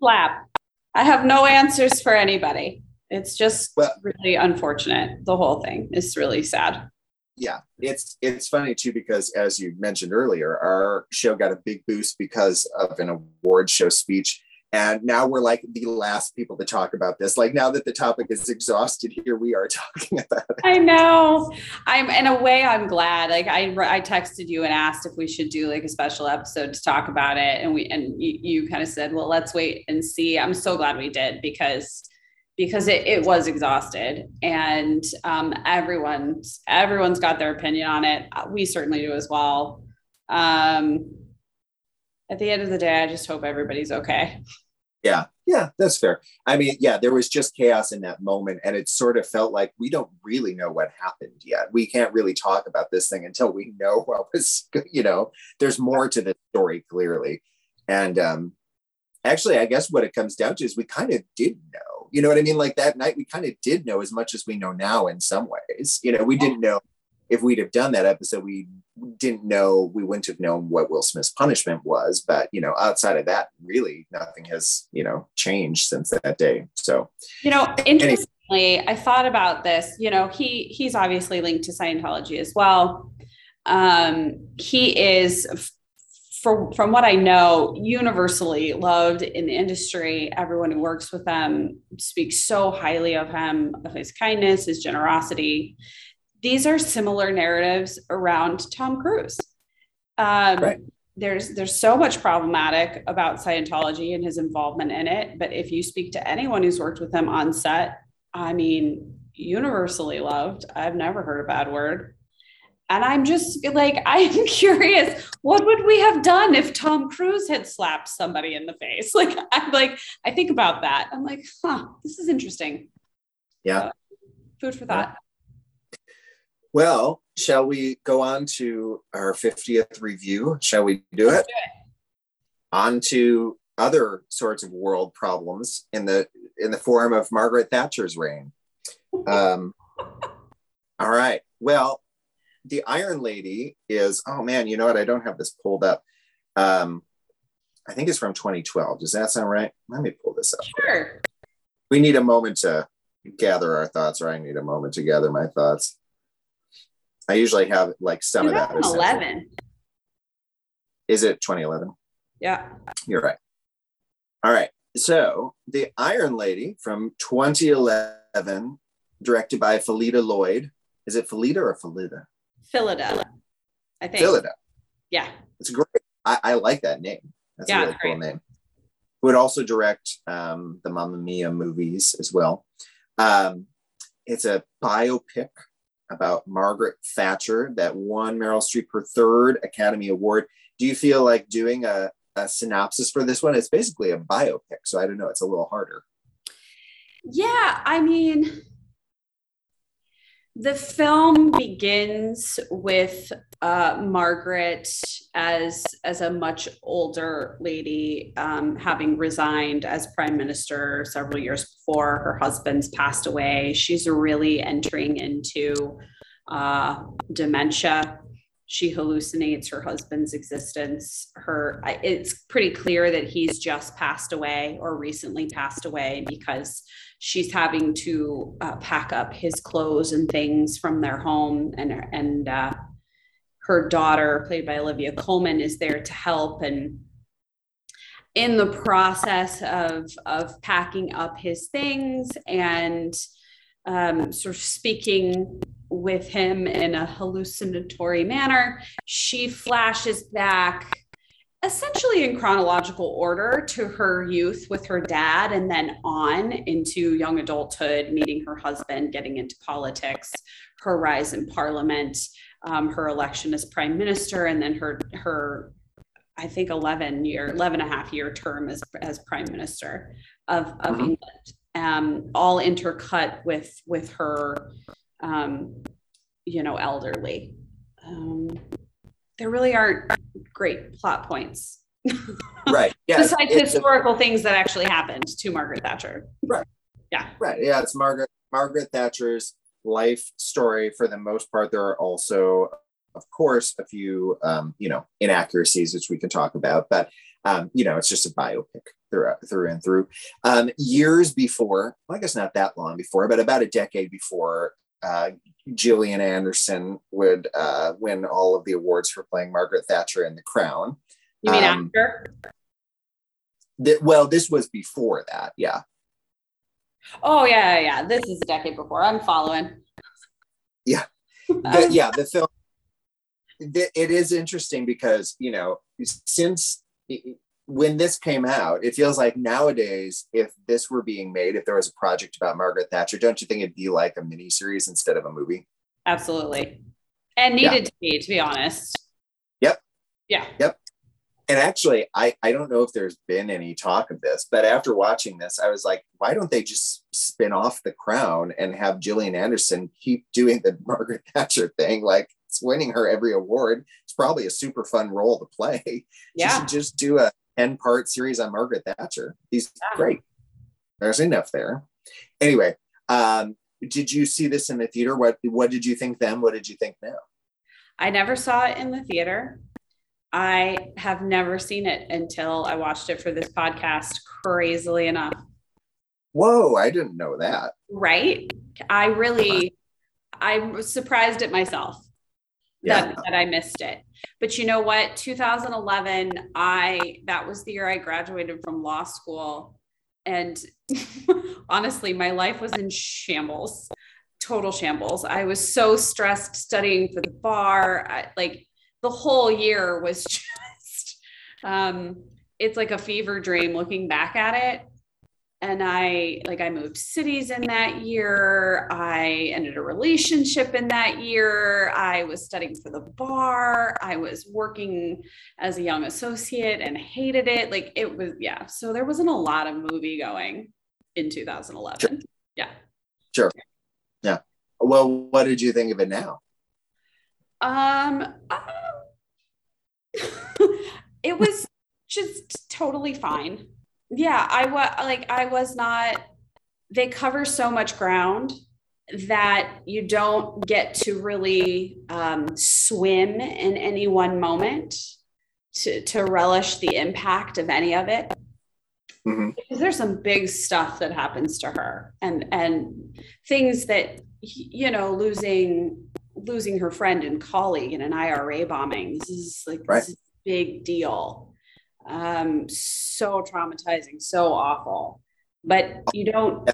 slap i have no answers for anybody. It's just Well- really unfortunate. The whole thing is really sad. Yeah it's it's funny too because as you mentioned earlier our show got a big boost because of an award show speech and now we're like the last people to talk about this like now that the topic is exhausted here we are *laughs* talking about it I know. I'm in a way I'm glad. Like I I texted you and asked if we should do like a special episode to talk about it and we and you, you kind of said, "Well, let's wait and see." I'm so glad we did because because it, it was exhausted and um, everyone's everyone's got their opinion on it. Uh, We certainly do as well. Um, at the end of the day, I just hope everybody's okay. Yeah. Yeah that's fair. I mean yeah there was just chaos in that moment and it sort of felt like we don't really know what happened yet. We can't really talk about this thing until we know what was *laughs* you know there's more to the story clearly. And um actually i guess what it comes down to is we kind of did know. You know what i mean? Like that night we kind of did know as much as we know now in some ways. You know we didn't know if we'd have done that episode we didn't know we wouldn't have known what will smith's punishment was but you know outside of that really nothing has you know changed since that day so You know, interestingly, I thought about this. You know, he he's obviously linked to Scientology as well. Um, he is, f- for from what I know, universally loved in the industry. Everyone who works with him speaks so highly of him, of his kindness, his generosity. These are similar narratives around Tom Cruise. Um, Right. There's there's so much problematic about Scientology and his involvement in it. But if you speak to anyone who's worked with him on set, I mean, universally loved. I've never heard a bad word. And I'm just like, *laughs* I'm curious, what would we have done if Tom Cruise had slapped somebody in the face? *laughs* Like, I'm like, I think about that. I'm like, huh, this is interesting. Yeah. Food for thought. Well, shall we go on to our 50th review? Shall we do it? On to other sorts of world problems in the in the form of Margaret Thatcher's reign. Um, *laughs* all right. Well, the Iron Lady is. Oh man, you know what? I don't have this pulled up. Um, I think it's from 2012. Does that sound right? Let me pull this up. Sure. We need a moment to gather our thoughts, or I need a moment to gather my thoughts. I usually have like some of that. is- 2011. Is it 2011? Yeah. You're right. All right. So, The Iron Lady from 2011, directed by Felita Lloyd. Is it Felita or Felida? Phyllida. I think. Phyllida. Yeah. It's great. I, I like that name. That's Yeah, a really cool name. Who would also direct um, the Mamma Mia movies as well. Um, it's a biopic about Margaret Thatcher that won Meryl Streep her third Academy Award. Do you feel like doing a, a synopsis for this one? It's basically a biopic, so I don't know. It's a little harder. Yeah, I mean, the film begins with uh, Margaret as as a much older lady, um, having resigned as prime minister several years before her husband's passed away. She's really entering into uh, dementia. She hallucinates her husband's existence. Her, it's pretty clear that he's just passed away or recently passed away because she's having to uh, pack up his clothes and things from their home and and uh, her daughter played by olivia colman is there to help. And in the process of of packing up his things and um, sort of speaking with him in a hallucinatory manner she flashes back essentially in chronological order to her youth with her dad and then on into young adulthood, meeting her husband, getting into politics, her rise in parliament, um, her election as prime minister, and then her her I think 11 year, 11 and a half year term as, as prime minister of, of Mhm. England, um, all intercut with, with her, um, you know, elderly. Um, there really aren't great plot points *laughs* Right. Yeah. besides it's a- historical things that actually happened to Margaret Thatcher. Right yeah right. Yeah. It's Margaret Margaret Thatcher's life story for the most part. There are also, of course, a few um, you know inaccuracies which we can talk about, but um, you know it's just a biopic through through and through. Um, years before, well, I guess not that long before, but about a decade before. Uh, Gillian Anderson would uh, win all of the awards for playing Margaret Thatcher in The Crown. You mean Um, after? Th- well, this was before that, yeah. Oh yeah, yeah, yeah. This is a decade before. I'm following. Yeah. *laughs* The, yeah the film the, it is interesting because you know since when this came out it feels like nowadays if this were being made if there was a project about margaret thatcher don't you think it'd be like a mini series instead of a movie Absolutely. And Yeah. needed to be, to be honest. Yep. Yeah. And actually I, I don't know if there's been any talk of this but after watching this i was like why don't they just spin off the crown and have gillian anderson keep doing the *laughs* margaret thatcher thing like it's winning her every award it's probably a super fun role to play *laughs* She Yeah. should just do a 10 part series on Margaret Thatcher. He's Yeah. great. There's enough there. Anyway, um, did you see this in the theater? What what did you think then? What did you think now? I never saw it in the theater. I have never seen it until I watched it for this podcast, crazily enough. Whoa, I didn't know that. Right? I really, I was surprised at myself that, Yeah. that I missed it. But you know what? 2011, I that was the year I graduated from law school. And *laughs* honestly, my life was in shambles, total shambles. I was so stressed studying for the bar. I, like the whole year was *laughs* just, um, it's like a fever dream looking back at it and I like I moved cities in that year. I ended a relationship in that year. I was studying for the bar. I was working as a young associate and hated it. Like it was yeah. So there wasn't a lot of movie going in 2011. Yeah. Sure yeah well, what did you think of it now? Um, um *laughs* it was just totally fine. Yeah, I was like I was not they cover so much ground that you don't get to really um, swim in any one moment to, to relish the impact of any of it. Mm-hmm. Because there's some big stuff that happens to her and and things that you know losing losing her friend and colleague in an IRA bombing. This is like right. this is a big deal. Um, so traumatizing, so awful. But you don't.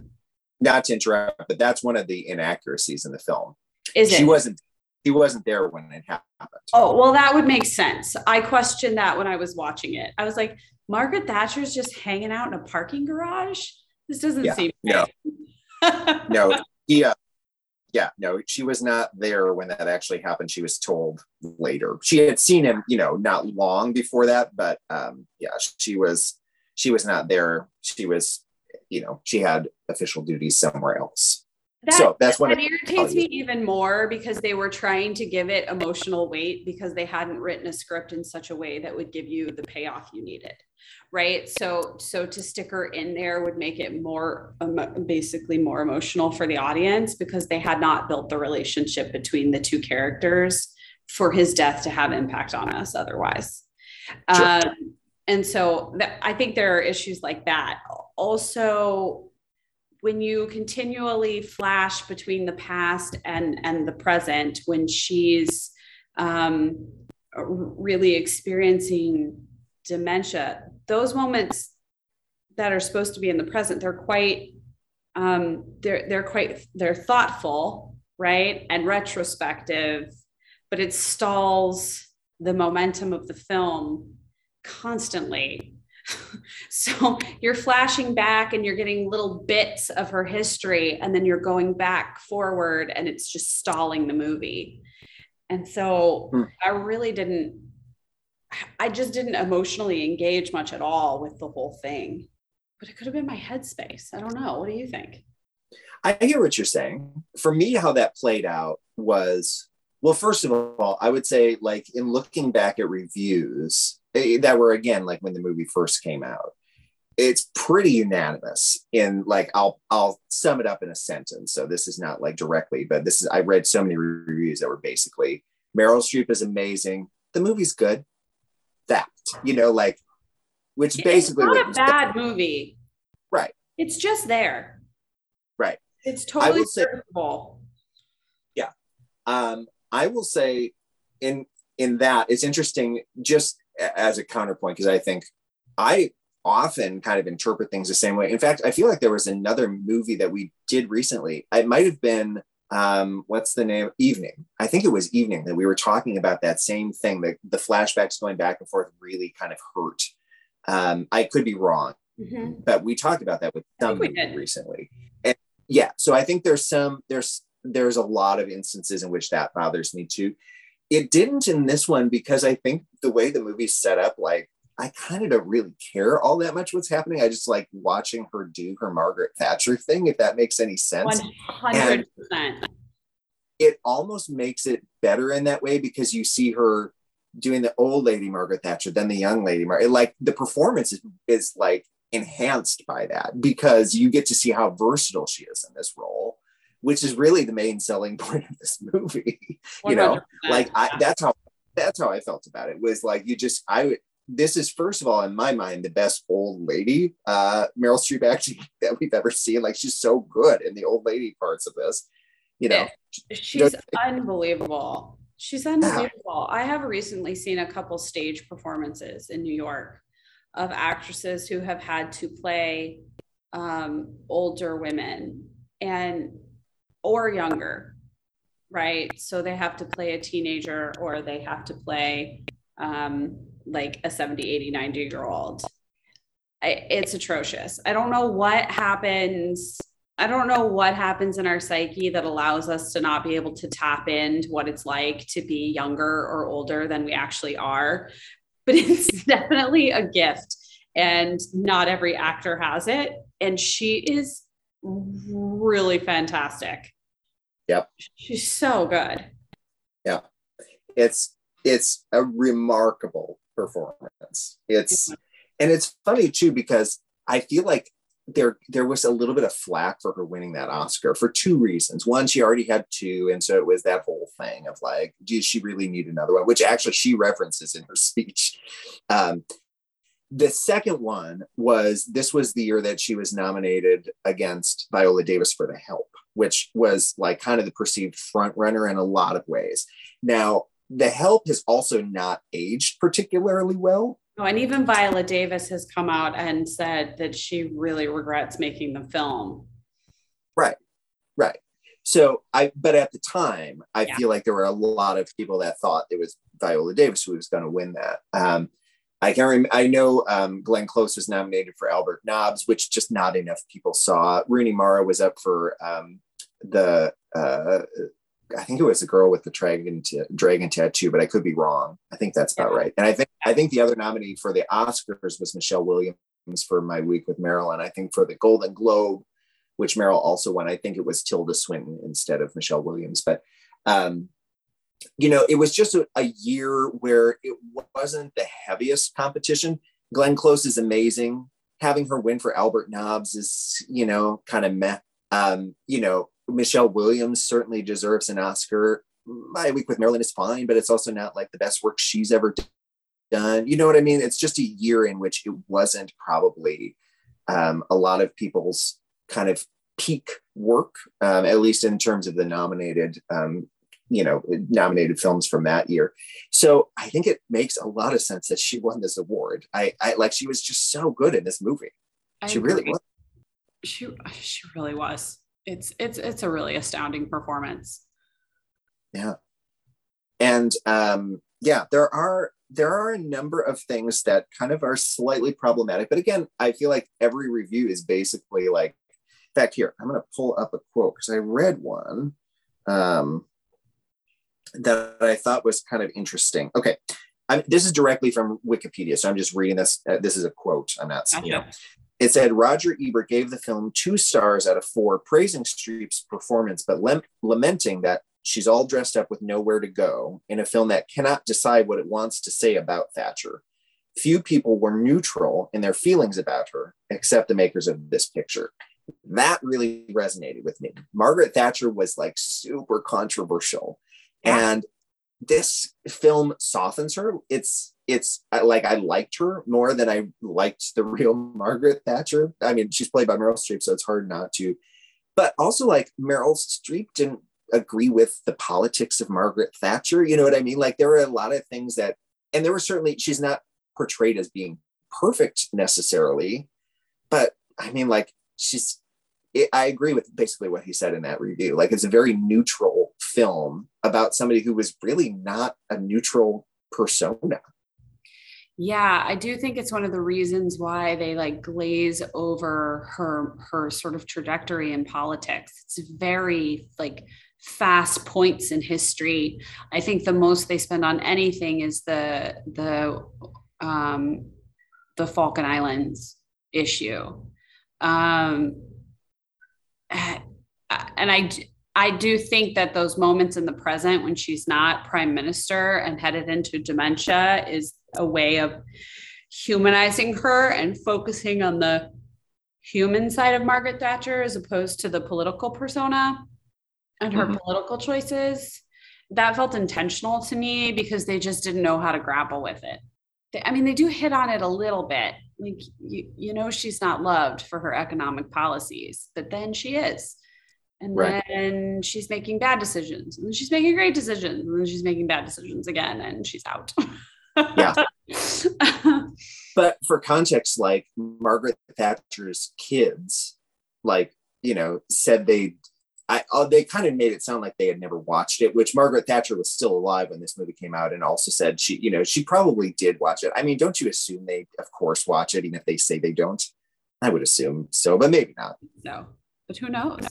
Not to interrupt, but that's one of the inaccuracies in the film. Is it? She wasn't. He wasn't there when it happened. Oh well, that would make sense. I questioned that when I was watching it. I was like, Margaret Thatcher's just hanging out in a parking garage. This doesn't yeah, seem. No. *laughs* no. He. Uh, yeah, no, she was not there when that actually happened. She was told later. She had seen him, you know, not long before that, but um, yeah, she was she was not there. She was, you know, she had official duties somewhere else. That, so that's what that irritates me even more because they were trying to give it emotional weight because they hadn't written a script in such a way that would give you the payoff you needed right? So so to stick her in there would make it more um, basically more emotional for the audience because they had not built the relationship between the two characters for his death to have impact on us otherwise. Sure. um, and so th- i think there are issues like that. Also when you continually flash between the past and and the present when she's um, really experiencing dementia those moments that are supposed to be in the present they're quite um, they're they're quite they're thoughtful right? And retrospective but it stalls the momentum of the film constantly. *laughs* So you're flashing back and you're getting little bits of her history and then you're going back forward and it's just stalling the movie. And so hmm. i really didn't i just didn't emotionally engage much at all with the whole thing. But it could have been my headspace. I don't know. What do you think? I hear what you're saying. For me how that played out was well first of all i would say like in looking back at reviews Eh, that were again like when the movie first came out it's pretty unanimous in like i'll i'll sum it up in a sentence. So this is not like directly but this is i read so many reviews that were basically meryl streep is amazing. The movie's good you know like which it's basically not a bad movie. Right. It's just there. Right. It's totally say, yeah. Um i will say in in that it's interesting just as a counterpoint because I think I often kind of interpret things the same way. In fact, I feel like there was another movie that we did recently. It might have been um, what's the name? Evening. I think it was Evening that we were talking about that same thing. That the flashbacks going back and forth really kind of hurt. Um, I could be wrong, mm-hmm. but we talked about that with some recently. And yeah, so I think there's some there's there's a lot of instances in which that bothers me too. It didn't in this one because I think the way the movie's set up, like I kind of don't really care all that much what's happening. I just like watching her do her Margaret Thatcher thing, if that makes any sense. 100%. And it almost makes it better in that way because you see her doing the old lady Margaret Thatcher, then the young lady Margaret. Like the performance is, is like enhanced by that because you get to see how versatile she is in this role which is really the main selling *laughs* point of this movie. you know, like I, that's how that's how I felt about it. Was like you just I would. This is first of all in my mind the best old lady uh, Meryl Streep acting *laughs* that we've ever seen. Like she's so good in the old lady parts of this. You know, she's unbelievable. She's unbelievable. I have recently seen a couple stage performances in New York of actresses who have had to play um, older women, and or younger, right? So they have to play a teenager or they have to play um, like a 70, 80, 90 year old. it's atrocious. I don't know what happens. I don't know what happens in our psyche that allows us to not be able to tap into what it's like to be younger or older than we actually are. *laughs* But it's *laughs* definitely a gift, and not every actor has it. And she is really fantastic. Yep. She's so good. Yeah. it's it's a remarkable performance. It's and it's funny too because I feel like there there was a little bit of flack for her winning that Oscar for two reasons. One, she already had two, and so it was that whole thing of like, does she really need another one? Which actually she references in her *laughs* speech. Um, the second one was this was the year that she was nominated against Viola Davis for The Help, which was like kind of the perceived front runner in a lot of ways. Now, The Help has also not aged particularly well. Oh, and even Viola Davis has come out and said that she really regrets making the film. Right, right. So I, but at the time, I Yeah. feel like there were a lot of people that thought it was Viola Davis who was going to win that. Um, I can rem- I know um, Glenn Close was nominated for Albert Nobbs, which just not enough people saw. Rooney Mara was up for um, the, uh, I think it was the girl with the dragon t- dragon tattoo, but I could be wrong. I think that's about right. And I think I think the other nominee for the Oscars was Michelle Williams for My Week with Marilyn. I think for the Golden Globe, which Meryl also won, I think it was Tilda Swinton instead of Michelle Williams. But um, you know, it was just a, a year where it wasn't the heaviest competition. Glenn Close is amazing. Having her win for Albert Nobbs is, you know, kind of meh. Um, you know, Michelle Williams certainly deserves an Oscar. My Week with Marilyn is fine, but it's also not like the best work she's ever done. You know what I mean? It's just a year in which it wasn't probably um, a lot of people's kind of peak work, um, at least in terms of the nominated um, you know nominated films from that year so i think it makes a lot of sense that she won this award i, I like she was just so good in this movie I she really was She she really was. It's it's it's a really astounding performance. yeah and um yeah there are there are a number of things that kind of are slightly problematic but again i feel like every review is basically like in fact here i'm going to pull up a quote because i read one um that i thought was kind of interesting okay I, this is directly from wikipedia so i'm just reading this uh, this is a quote i'm not you know. It said Roger Ebert gave the film two stars out of four, praising Streep's performance, but lem- lamenting that she's all dressed up with nowhere to go in a film that cannot decide what it wants to say about Thatcher. Few people were neutral in their feelings about her, except the makers of this picture. That really resonated with me. Margaret Thatcher was like super controversial. And this film softens her. It's it's like I liked her more than I liked the real *laughs* Margaret Thatcher. I mean, she's played by Meryl Streep, so it's hard not to. But also, like Meryl Streep didn't agree with the politics of Margaret Thatcher. You know what I mean? Like there were a lot of things that, and there were certainly she's not portrayed as being perfect necessarily, but I mean, like she's. It, I agree with basically what he said in that review. Like it's a very neutral film about somebody who was really not a neutral persona. Yeah, I do think it's one of the reasons why they like glaze over her her sort of trajectory in politics. It's very like fast points in history. I think the most they spend on anything is the the um the Falkland Islands issue. Um eh, I I I do think that those moments in the present when she's not prime minister and headed into dementia is a way of humanizing her and focusing on the human side of Margaret Thatcher as opposed to the political persona and her Mhm. political choices. That felt intentional to me because they just didn't know how to grapple with it. They- I mean, they do hit on it a little bit. Like you, you know, she's not loved for her economic policies, but then she is. And Right. then she's making bad decisions, and then she's making great decisions, and then she's making bad decisions again, and she's out. *laughs* Yeah. *laughs* But for context, like Margaret Thatcher's kids, like, you know, said they, I, oh, they kind of made it sound like they had never watched it, which Margaret Thatcher was still alive when this movie came out and also said she, you know, she probably did watch it. I mean, don't you assume they, of course, watch it, even if they say they don't? I would assume so, but maybe not. no, but who knows?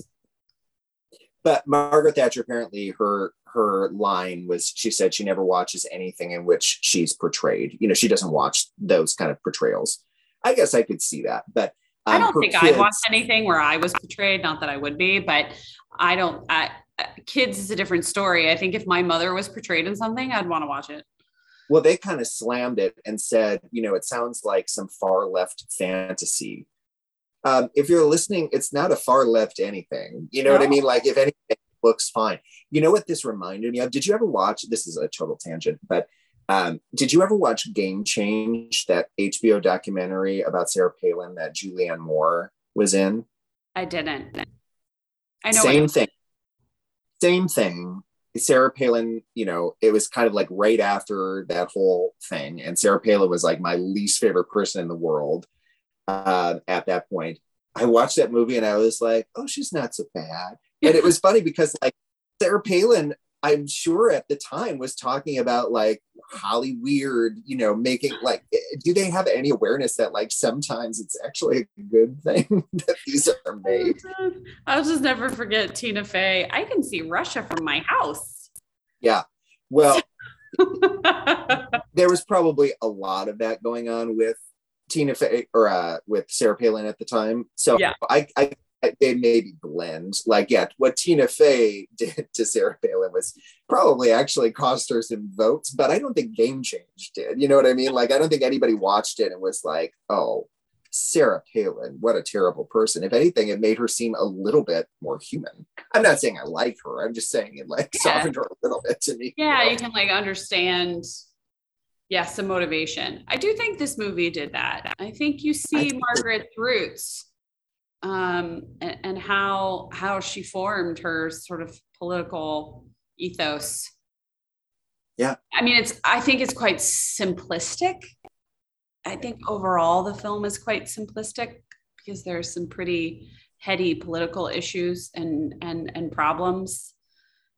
but Margaret Thatcher apparently her her line was she said she never watches anything in which she's portrayed. You know, she doesn't watch those kind of portrayals. I guess I could see that, but I um, don't her think I kids- watched anything where I was portrayed. Not that I would be, but I don't. I uh, kids is a different story. I think if my mother was portrayed in something, I'd want to watch it. Well, they kind of slammed it and said, you know, it sounds like some far left fantasy. Um, if you're listening, it's not a far left anything. You know no. what I mean? Like, if anything looks fine. You know what this reminded me of? Did you ever watch? This is a total tangent, but um, did you ever watch Game Change, that HBO documentary about Sarah Palin that Julianne Moore was in? I didn't. I know. Same thing. Same thing. Sarah Palin, you know, it was kind of like right after that whole thing. And Sarah Palin was like my least favorite person in the world uh, at that point. I watched that movie and I was like, oh, she's not so bad. And it was funny because like Sarah Palin, I'm sure at the time was talking about like Holly weird, you know, making like, do they have any awareness that like sometimes it's actually a good thing *laughs* that these are *laughs* made? I'll just never forget Tina Fey. I can see Russia from my house. Yeah. Well, *laughs* there was probably a lot of that going on with Tina Fey or uh, with Sarah Palin at the time. So yeah. I, I they maybe blend. Like, yeah, what Tina Fey *laughs* did to Sarah Palin was probably actually cost her some votes, but I don't think Game Change did. You know what I mean? Like, I don't think anybody watched it and was like, oh, Sarah Palin, what a terrible person. If anything, it made her seem a little bit more human. I'm not saying I like her. I'm just saying it like yeah. softened her a little bit to me. Yeah, you, know? you can like understand yeah, some motivation. I do think this movie did that. I think you see Margaret's roots um, and, and how how she formed her sort of political ethos. Yeah. I mean, it's I think it's quite simplistic. I think overall the film is quite simplistic because there's some pretty heady political issues and and and problems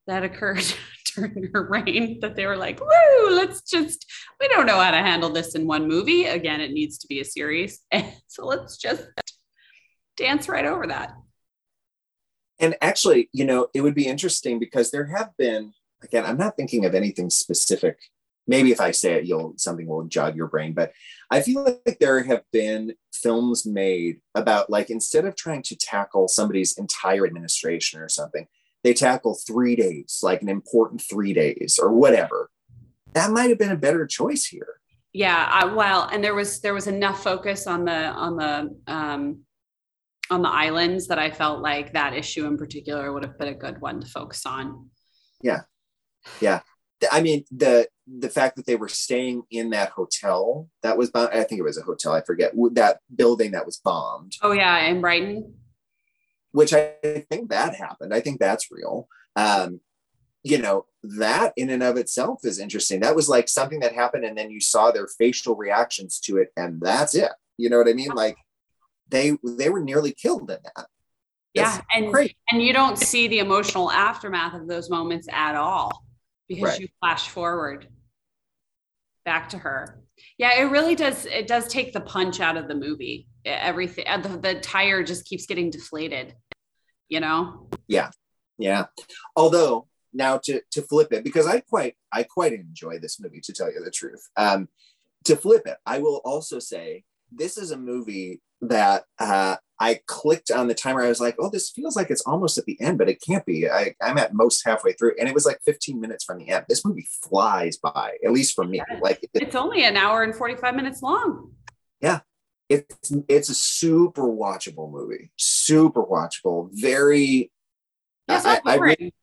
that occurred *laughs* during her reign that they were like, woo, let's just, we don't know how to handle this in one movie. Again, it needs to be a series. And *laughs* so let's just dance right over that. And actually, you know, it would be interesting because there have been, again, I'm not thinking of anything specific. Maybe if I say it, you'll something will jog your brain. But I feel like there have been films made about like instead of trying to tackle somebody's entire administration or something, they tackle three days, like an important three days or whatever. That might have been a better choice here. Yeah, I, well, and there was there was enough focus on the on the um, on the islands that I felt like that issue in particular would have been a good one to focus on. Yeah. Yeah. I mean, the the fact that they were staying in that hotel that was bombed, I think it was a hotel, I forget that building that was bombed. Oh yeah, in Brighton. Which I think that happened. I think that's real. Um, you know, that in and of itself is interesting. That was like something that happened, and then you saw their facial reactions to it, and that's it. You know what I mean? Like they they were nearly killed in that. yeah, and and you don't see the emotional aftermath of those moments at all because right. you flash forward back to her. Yeah, it really does. It does take the punch out of the movie. Everything, uh, the, the tire just keeps getting deflated. You know. Yeah, yeah. Although now to to flip it because I quite I quite enjoy this movie to tell you the truth. Um, to flip it, I will also say this is a movie that uh, I clicked on the timer. I was like, oh, this feels like it's almost at the end, but it can't be. I, am at most halfway through. And it was like 15 minutes from the end. This movie flies by, at least for me. Like it, it's only an hour and 45 minutes long. Yeah. It's it's a super watchable movie. Super watchable. Very yeah, I, I really,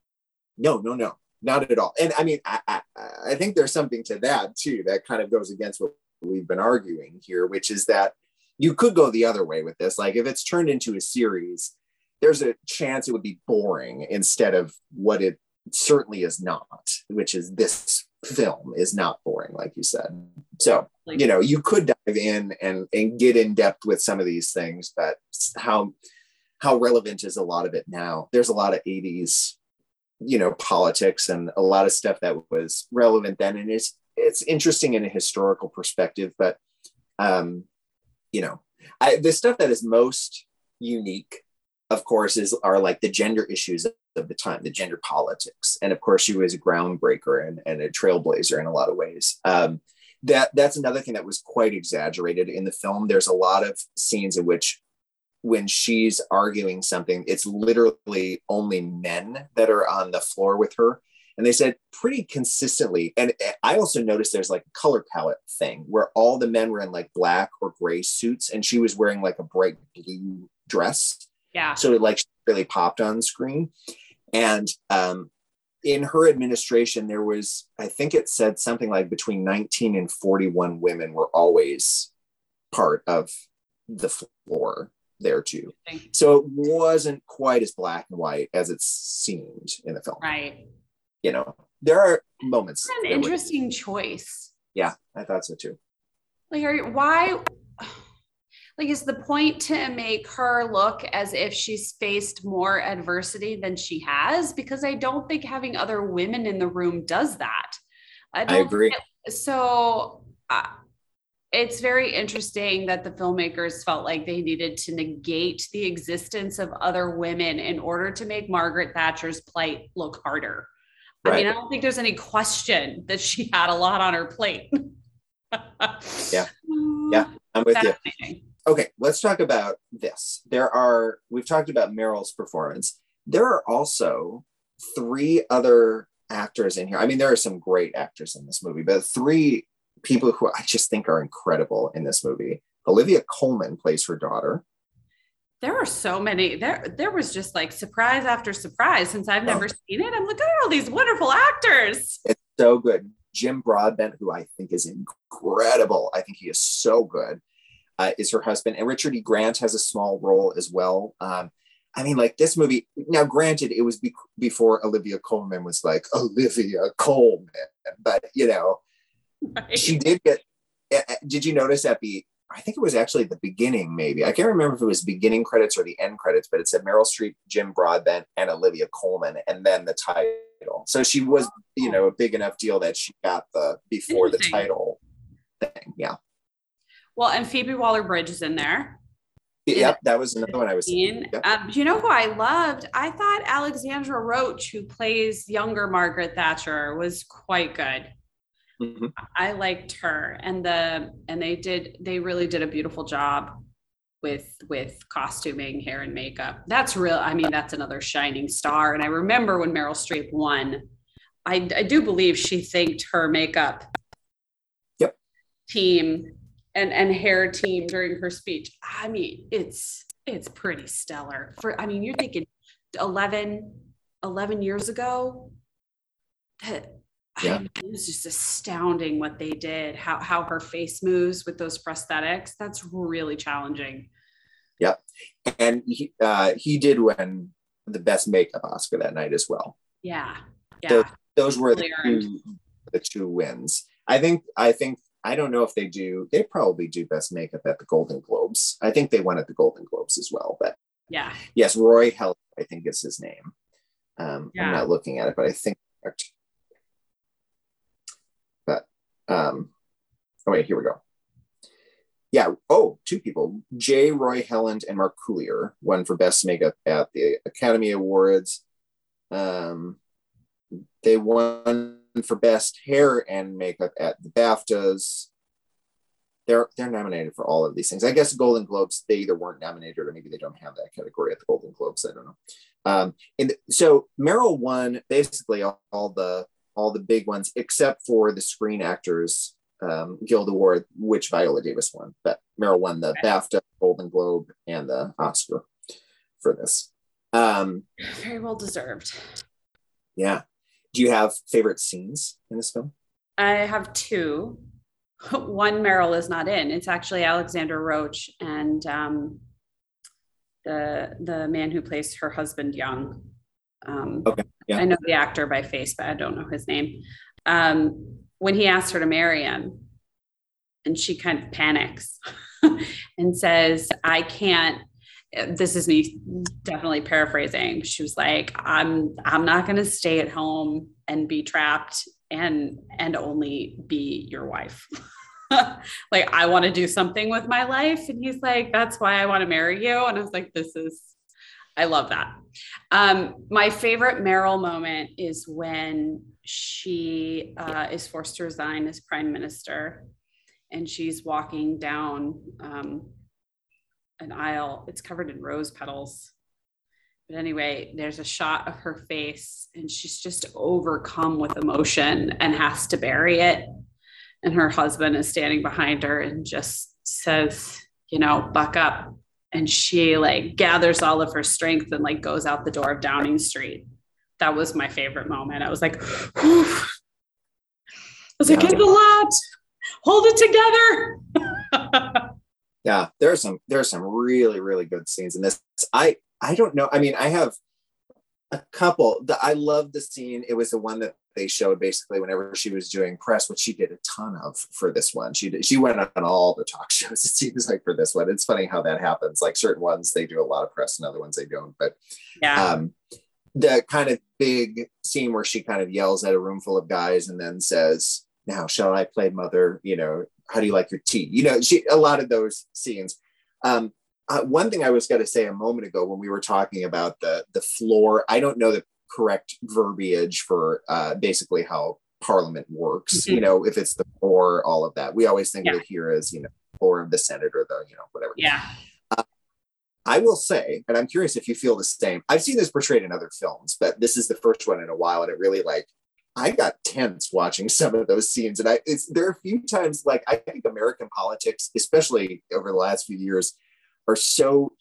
no, no, no, not at all. And I mean, I, I, I think there's something to that too that kind of goes against what we've been arguing here, which is that you could go the other way with this. Like if it's turned into a series, there's a chance it would be boring instead of what it certainly is not, which is this film is not boring, like you said. So, you know, you could dive in and, and get in depth with some of these things, but how how relevant is a lot of it now? There's a lot of 80s, you know, politics and a lot of stuff that was relevant then. And it's it's interesting in a historical perspective, but um, you know, I, the stuff that is most unique, of course, is are like the gender issues of the time, the gender politics, and of course, she was a groundbreaker and, and a trailblazer in a lot of ways. Um, that that's another thing that was quite exaggerated in the film. There's a lot of scenes in which when she's arguing something, it's literally only men that are on the floor with her. And they said pretty consistently. And I also noticed there's like a color palette thing where all the men were in like black or gray suits, and she was wearing like a bright blue dress. Yeah. So it like really popped on screen. And um, in her administration, there was, I think it said something like between 19 and 41 women were always part of the floor there too. So it wasn't quite as black and white as it seemed in the film. Right. You know, there are moments. That's An interesting were, choice. Yeah, I thought so too. Like, are you, why? Like, is the point to make her look as if she's faced more adversity than she has? Because I don't think having other women in the room does that. I, I agree. It, so, uh, it's very interesting that the filmmakers felt like they needed to negate the existence of other women in order to make Margaret Thatcher's plight look harder. Right. I mean, I don't think there's any question that she had a lot on her plate. *laughs* yeah. *laughs* Yeah. I'm with you. Okay, let's talk about this. There are, we've talked about Meryl's performance. There are also three other actors in here. I mean, there are some great actors in this movie, but three people who I just think are incredible in this movie. Olivia Colman plays her daughter. There are so many. There, there was just like surprise after surprise since I've never oh. seen it. I'm looking at all these wonderful actors. It's so good. Jim Broadbent, who I think is incredible. I think he is so good, uh, is her husband. And Richard E. Grant has a small role as well. Um, I mean, like this movie. Now, granted, it was be- before Olivia Colman was like Olivia Colman, but you know, *laughs* Right. She did get. Did you notice at the? I think it was actually the beginning, maybe. I can't remember if it was beginning credits or the end credits, but it said Meryl Streep, Jim Broadbent, and Olivia Colman, and then the title. So she was, you know, a big enough deal that she got the before the title thing. Yeah. Well, and Phoebe Waller Bridge is in there. Yep, that was another one I was seeing. Yep. Um, you know who I loved? I thought Alexandra Roach, who plays younger Margaret Thatcher, was quite good. Mm-hmm. I liked her and the and they did they really did a beautiful job with with costuming, hair and makeup. That's real. I mean, that's another shining star. And I remember when Meryl Streep won, I, I do believe she thanked her makeup yep. team and and hair team during her speech. I mean, it's it's pretty stellar. For I mean, you're thinking 11 11 years ago that yeah. it was just astounding what they did, how, how her face moves with those prosthetics. That's really challenging. Yep. And he, uh, he did win the best makeup Oscar that night as well. Yeah. Yeah. Those, those were the two, the two wins. I think, I think, I don't know if they do, they probably do best makeup at the Golden Globes. I think they won at the Golden Globes as well, but yeah. Yes. Roy Hell, I think is his name. Um, yeah. I'm not looking at it, but I think Um, oh wait, here we go. Yeah. Oh, two people. J. Roy Helland and Mark Coulier won for Best Makeup at the Academy Awards. Um, they won for Best Hair and Makeup at the BAFTAs. They're they're nominated for all of these things. I guess Golden Globes they either weren't nominated or maybe they don't have that category at the Golden Globes. I don't know. Um, and so Meryl won basically all, all the all the big ones except for the Screen Actors um, Guild Award, which Viola Davis won. But Meryl won the BAFTA, Golden Globe, and the Oscar for this. Um, Very well deserved. Yeah. Do you have favorite scenes in this film? I have two. *laughs* One Meryl is not in. It's actually Alexandra Roach and um, the the man who plays her husband Young. Um, okay. Yeah. I know the actor by face, but I don't know his name. Um, when he asks her to marry him, and she kind of panics *laughs* and says, I can't. This is me definitely paraphrasing. She was like, I'm I'm not gonna stay at home and be trapped and and only be your wife. *laughs* like I want to do something with my life. And he's like, that's why I want to marry you. And I was like, this is I love that. Um, my favorite Meryl moment is when she uh, is forced to resign as prime minister and she's walking down um, an aisle. It's covered in rose petals. But anyway, there's a shot of her face and she's just overcome with emotion and has to bury it. And her husband is standing behind her and just says, you know, buck up. And she like gathers all of her strength and like goes out the door of Downing Street. That was my favorite moment. I was like, I was like, it's a lot. Hold it together. yeah, there's some there's some really really good scenes in this. I I don't know. I mean, I have a couple. The, I love the scene. It was the one that they showed basically whenever she was doing press, which she did a ton of for this one. She did, she went on all the talk *laughs* shows. It seems like for this one, it's funny how that happens. Like certain ones they do a lot of press, and other ones they don't. But yeah, um, the kind of big scene where she kind of yells at a room full of guys and then says, "Now shall I play mother?" You know, how do you like your tea? You know, she a lot of those scenes. Um, uh, one thing I was going to say a moment ago when we were talking about the the floor, I don't know the correct verbiage for uh, basically how Parliament works. Mm-hmm. You know, if it's the floor, all of that. We always think yeah. of it here as you know, floor of the Senate or the you know whatever. Yeah. Uh, I will say, and I'm curious if you feel the same. I've seen this portrayed in other films, but this is the first one in a while, and it really like I got tense watching *laughs* some of those scenes. And I it's there are a few times like I think American politics, especially over the last few years, are so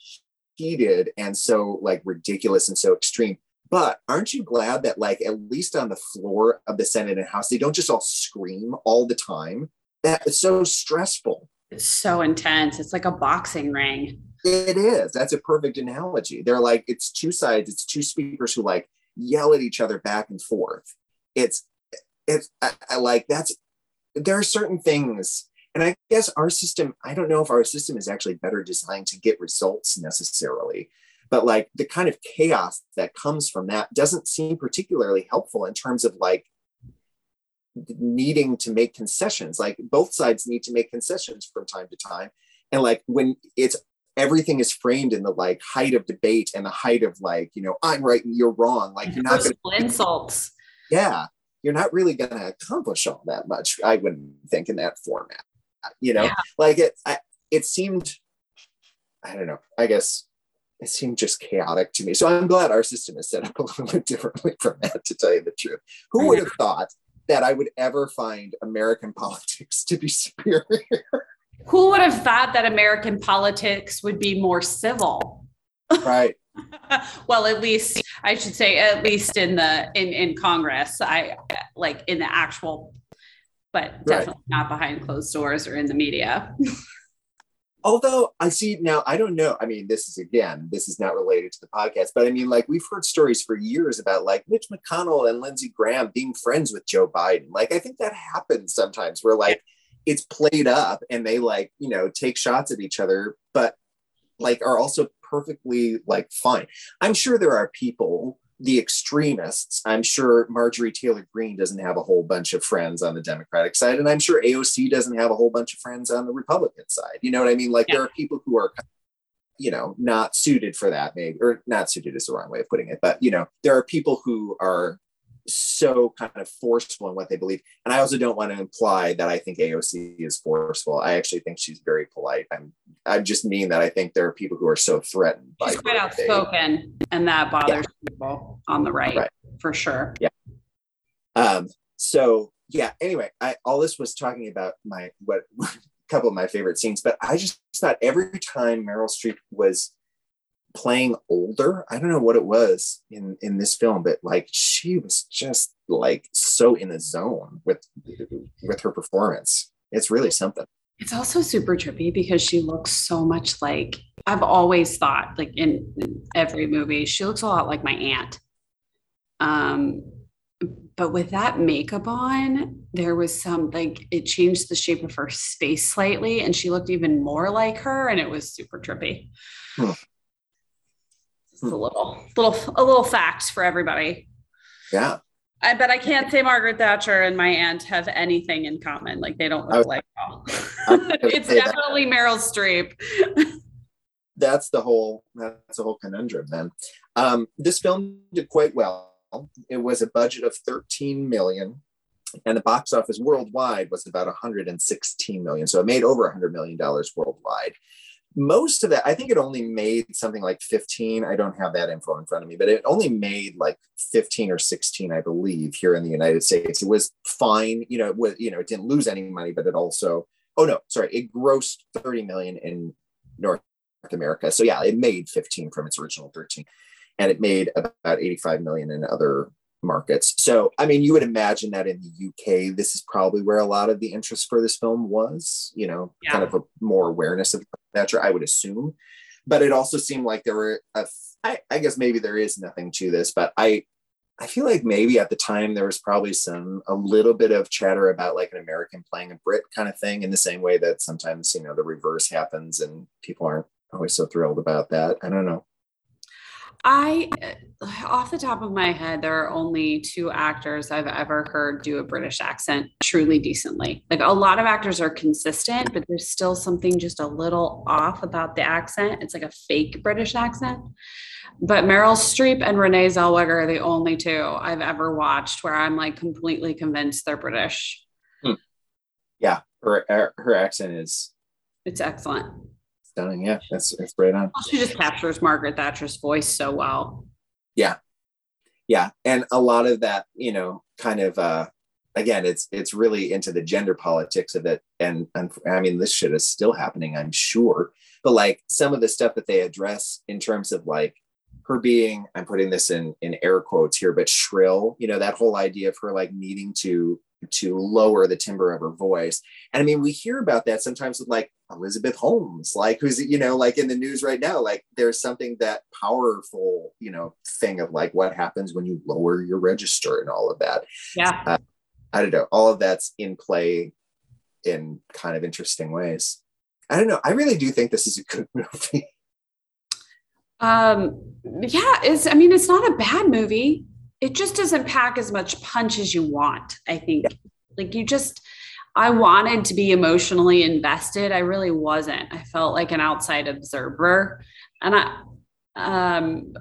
heated and so like ridiculous and so extreme. But aren't you glad that like at least on the floor of the Senate and House, they don't just all scream all the time? That is so stressful. It's so intense. It's like a boxing ring. It is. That's a perfect analogy. They're like, it's two sides, it's two speakers who like yell at each other back and forth. It's it's I, I like that's there are certain things and I guess our system, I don't know if our system is actually better designed to get results necessarily, but like the kind of chaos that comes from that doesn't seem particularly helpful in terms of like needing to make concessions. Like both sides need to make concessions from time to time. And like when it's everything is framed in the like height of debate and the height of like, you know, I'm right and you're wrong. Like you're *laughs* not gonna, insults. Yeah. You're not really going to accomplish all that much, I wouldn't think, in that format you know yeah. like it I, it seemed i don't know i guess it seemed just chaotic to me. So i'm glad our system is set up *laughs* a little bit differently from that to tell you the truth. Who would have thought that i would ever find american *laughs* politics to be superior? Who would have thought that american politics would be more civil? Right. *laughs* Well at least i should say at least in the in in congress i like in the actual but definitely right. not behind closed doors or in the media. Although I see now, I don't know. I mean, this is again, this is not related to the podcast, but I mean, like we've heard stories for years about like Mitch McConnell and Lindsey Graham being friends with Joe Biden. Like, I think that happens sometimes where like it's played up and they like, you know, take shots at each other, but like are also perfectly like fine. I'm sure there are people the extremists, I'm sure Marjorie Taylor Greene doesn't have a whole bunch of friends on the Democratic side, and I'm sure AOC doesn't have a whole bunch of friends on the Republican side. You know what I mean? Like yeah. there are people who are, you know, not suited for that, maybe, or not suited is the wrong way of putting it, but you know, there are people who are so kind of forceful in what they believe. And I also don't want to imply that I think AOC is forceful. I actually think she's very polite. I'm I just mean that I think there are people who are so threatened by she's quite outspoken, they, and that bothers yeah. people on the right, right, for sure. Yeah. Um. So yeah. Anyway, I all this was talking about my what *laughs* a couple of my favorite scenes, but I just thought every time Meryl Streep was playing older. I don't know what it was in in this film, but like she was just like so in the zone with with her performance. It's really something. It's also super trippy because she looks so much like I've always thought, like in, in every movie, she looks a lot like my aunt. Um, but with that makeup on, there was some like it changed the shape of her face slightly, and she looked even more like her, and it was super trippy. Hmm. A little, little, a little fact for everybody. Yeah. I bet I can't say Margaret Thatcher and my aunt have anything in common. Like they don't look like all. *laughs* it's definitely that. Meryl Streep. that's the whole that's the whole conundrum then. Um, this film did quite well. It was a budget of 13 million and the box office worldwide was about 116 million. So it made over 100 million dollars worldwide. Most of that, I think it only made something like 15. I don't have that info in front of me, but it only made like 15 or 16, I believe, here in the United States. It was fine, you know, it you know, it didn't lose any money, but it also, oh no, sorry, it grossed 30 million in North America. So yeah, it made 15 from its original 13. And it made about 85 million in other markets. So, I mean, you would imagine that in the UK, this is probably where a lot of the interest for this film was, you know, yeah. kind of a more awareness of Thatcher, I would assume. But it also seemed like there were, a, I, I guess maybe there is nothing to this, but I, I feel like maybe at the time there was probably some a little bit of chatter about like an American playing a Brit kind of thing, in the same way that sometimes you know the reverse happens and people aren't always so thrilled about that. I don't know. I, off the top of my head, there are only two actors I've ever heard do a British accent truly decently. Like a lot of actors are consistent, but there's still something just a little off about the accent. It's like a fake British accent. But Meryl Streep and Renee Zellweger are the only two I've ever watched where I'm like completely convinced they're British. Hmm. Yeah, her her accent is it's excellent stunning. Yeah, that's that's right on. She just captures Margaret Thatcher's voice so well. Yeah, yeah, and a lot of that, you know, kind of uh again, it's it's really into the gender politics of it, and, and I mean, this shit is still happening, I'm sure. But like some of the stuff that they address in terms of like her being, I'm putting this in in air quotes here, but shrill, you know, that whole idea of her like needing to to lower the timbre of her voice. And I mean, we hear about that sometimes with like Elizabeth Holmes, like who's, you know, like in the news right now, like there's something that powerful, you know, thing of like what happens when you lower your register and all of that. Yeah. Uh, I don't know. All of that's in play in kind of interesting ways. I don't know. I really do think this is a good *laughs* movie. Um, yeah, it's, I mean, it's not a bad movie it just doesn't pack as much punch as you want i think. Yeah. like you just i wanted to be emotionally invested. I really wasn't. I felt like an outside observer. And i um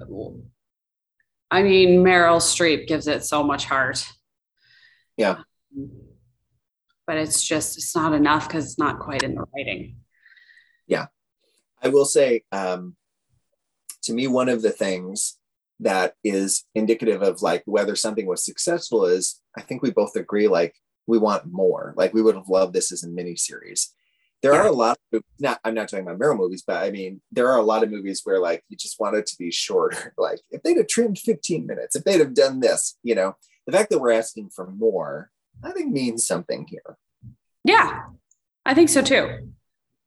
i mean meryl streep gives it so much heart. Yeah. But it's just it's not enough because it's not quite in the writing. Yeah. I will say um to me one of the things that is indicative of like whether something was successful is I think we both agree like we want more. Like we would have loved this as a mini series. There yeah. are a lot of not I'm not talking about Meryl movies, but I mean there are a lot of movies where like you just want it to be shorter. *laughs* like if they'd have trimmed 15 minutes, if they'd have done this, you know, the fact that we're asking for more, I think means something here. Yeah, I think so too.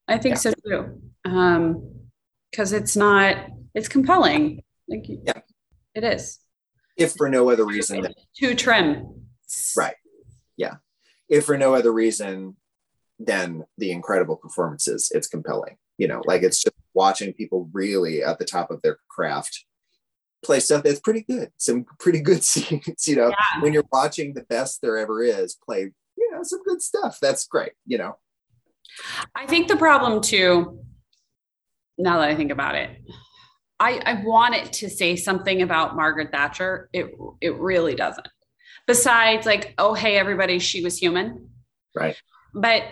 I think yeah. so too. Um, because it's not, it's compelling. Like, yeah. It is. If for no other reason than too trim. Right. Yeah. If for no other reason than the incredible performances, it's compelling. You know, like it's just watching people really at the top of their craft play stuff that's pretty good. Some pretty good *laughs* scenes, you know, yeah. when you're watching the best there ever is play, you know, some good stuff. That's great, you know. I think the problem too, now that I think about it, I, I want it to say something about Margaret Thatcher. It it really doesn't. Besides, like, oh hey everybody, she was human. Right. But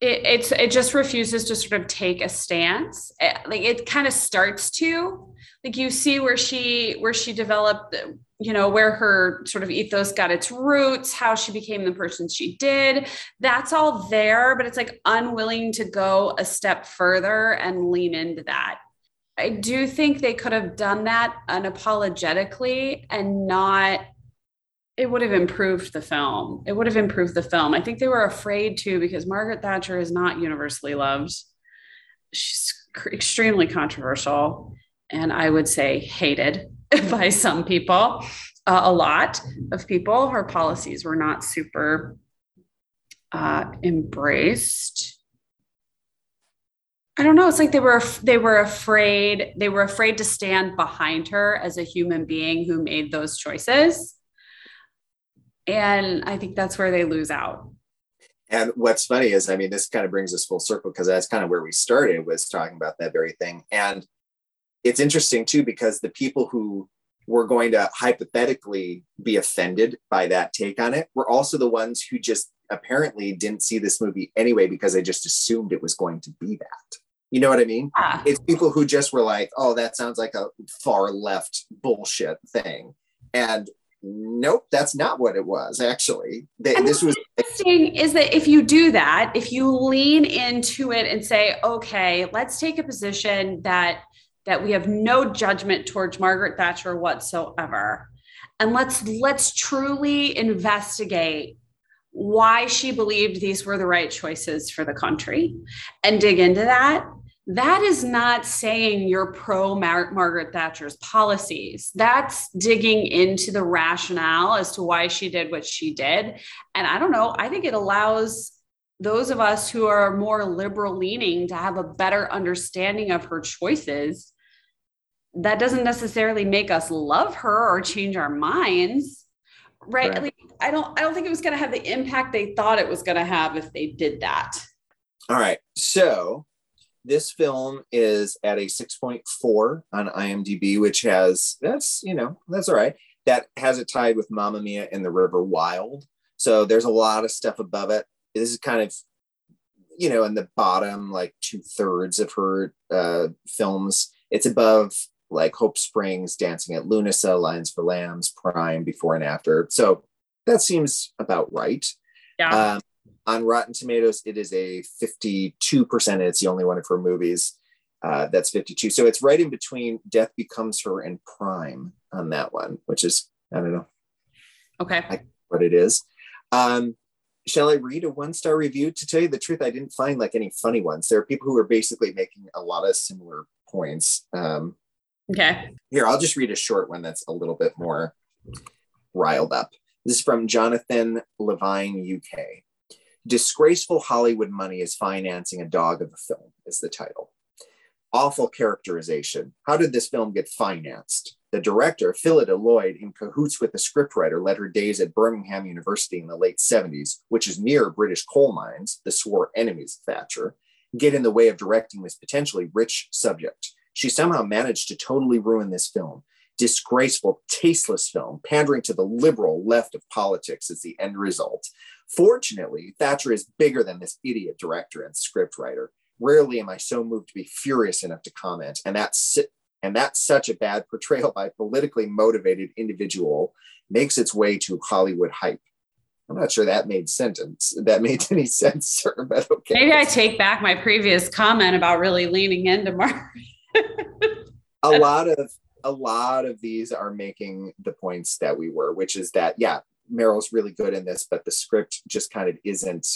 it, it's it just refuses to sort of take a stance. It, like it kind of starts to like you see where she where she developed you know where her sort of ethos got its roots how she became the person she did that's all there but it's like unwilling to go a step further and lean into that I do think they could have done that unapologetically and not it would have improved the film. It would have improved the film. I think they were afraid to because Margaret Thatcher is not universally loved. She's extremely controversial and I would say hated *laughs* by some people. Uh, a lot of people. Her policies were not super uh, embraced. I don't know. It's like they were they were afraid they were afraid to stand behind her as a human being who made those choices. And I think that's where they lose out. And what's funny is, I mean, this kind of brings us full circle because that's kind of where we started was talking about that very thing. And it's interesting too because the people who were going to hypothetically be offended by that take on it were also the ones who just apparently didn't see this movie anyway because they just assumed it was going to be that You know what I mean? Yeah. It's people who just were like, "Oh, that sounds like a far left bullshit thing," and nope, that's not what it was. Actually, They- this was interesting is that if you do that, if you lean into it and say, okay, let's take a position that that we have no judgment towards Margaret Thatcher whatsoever, and let's let's truly investigate why she believed these were the right choices for the country and dig into that. That is not saying you're pro Mar- Margaret Thatcher's policies. That's digging into the rationale as to why she did what she did and I don't know, I think it allows those of us who are more liberal leaning to have a better understanding of her choices. That doesn't necessarily make us love her or change our minds. Right. Right. Like, I don't I don't think it was going to have the impact they thought it was going to have if they did that. all right. So this film is at a 6.4 on IMDb, which has that's you know that's all right. That has it tied with Mamma Mia and The River Wild. So there's a lot of stuff above it. This is kind of you know in the bottom like two thirds of her uh, films. It's above like Hope Springs, Dancing at Lughnasa, Lions for Lambs, Prime, Before and After. So that seems about right. Yeah. Um, on Rotten Tomatoes, it is a 52%, and it's the only one of her movies uh, that's 52. So it's right in between Death Becomes Her and Prime on that one, which is, I don't know okay. what it is. Um, shall I read a one star review? To tell you the truth, I didn't find like any funny ones. There are people who are basically making a lot of similar points. Um, Okay. here, I'll just read a short one that's a little bit more riled up. This is from Jonathan Levine, UK. Disgraceful Hollywood money is financing a dog of a film, is the title. Awful characterization. How did this film get financed? The director, Phyllida Lloyd, in cahoots with the scriptwriter, led her days at Birmingham University in the late 70s, which is near British coal mines, the swore enemies of Thatcher, get in the way of directing this potentially rich subject. She somehow managed to totally ruin this film. Disgraceful, tasteless film, pandering to the liberal left of politics is the end result. Fortunately, Thatcher is bigger than this idiot director and scriptwriter. Rarely am I so moved to be furious enough to comment, and that's and that's such a bad portrayal by a politically motivated individual makes its way to Hollywood hype. I'm not sure that made sentence that *laughs* made any sense, sir, but okay. Maybe I take back my previous comment about really leaning into Mark. *laughs* a lot of a lot of these are making the points that we were, which is that yeah, Meryl's really good in this, but the script just kind of isn't.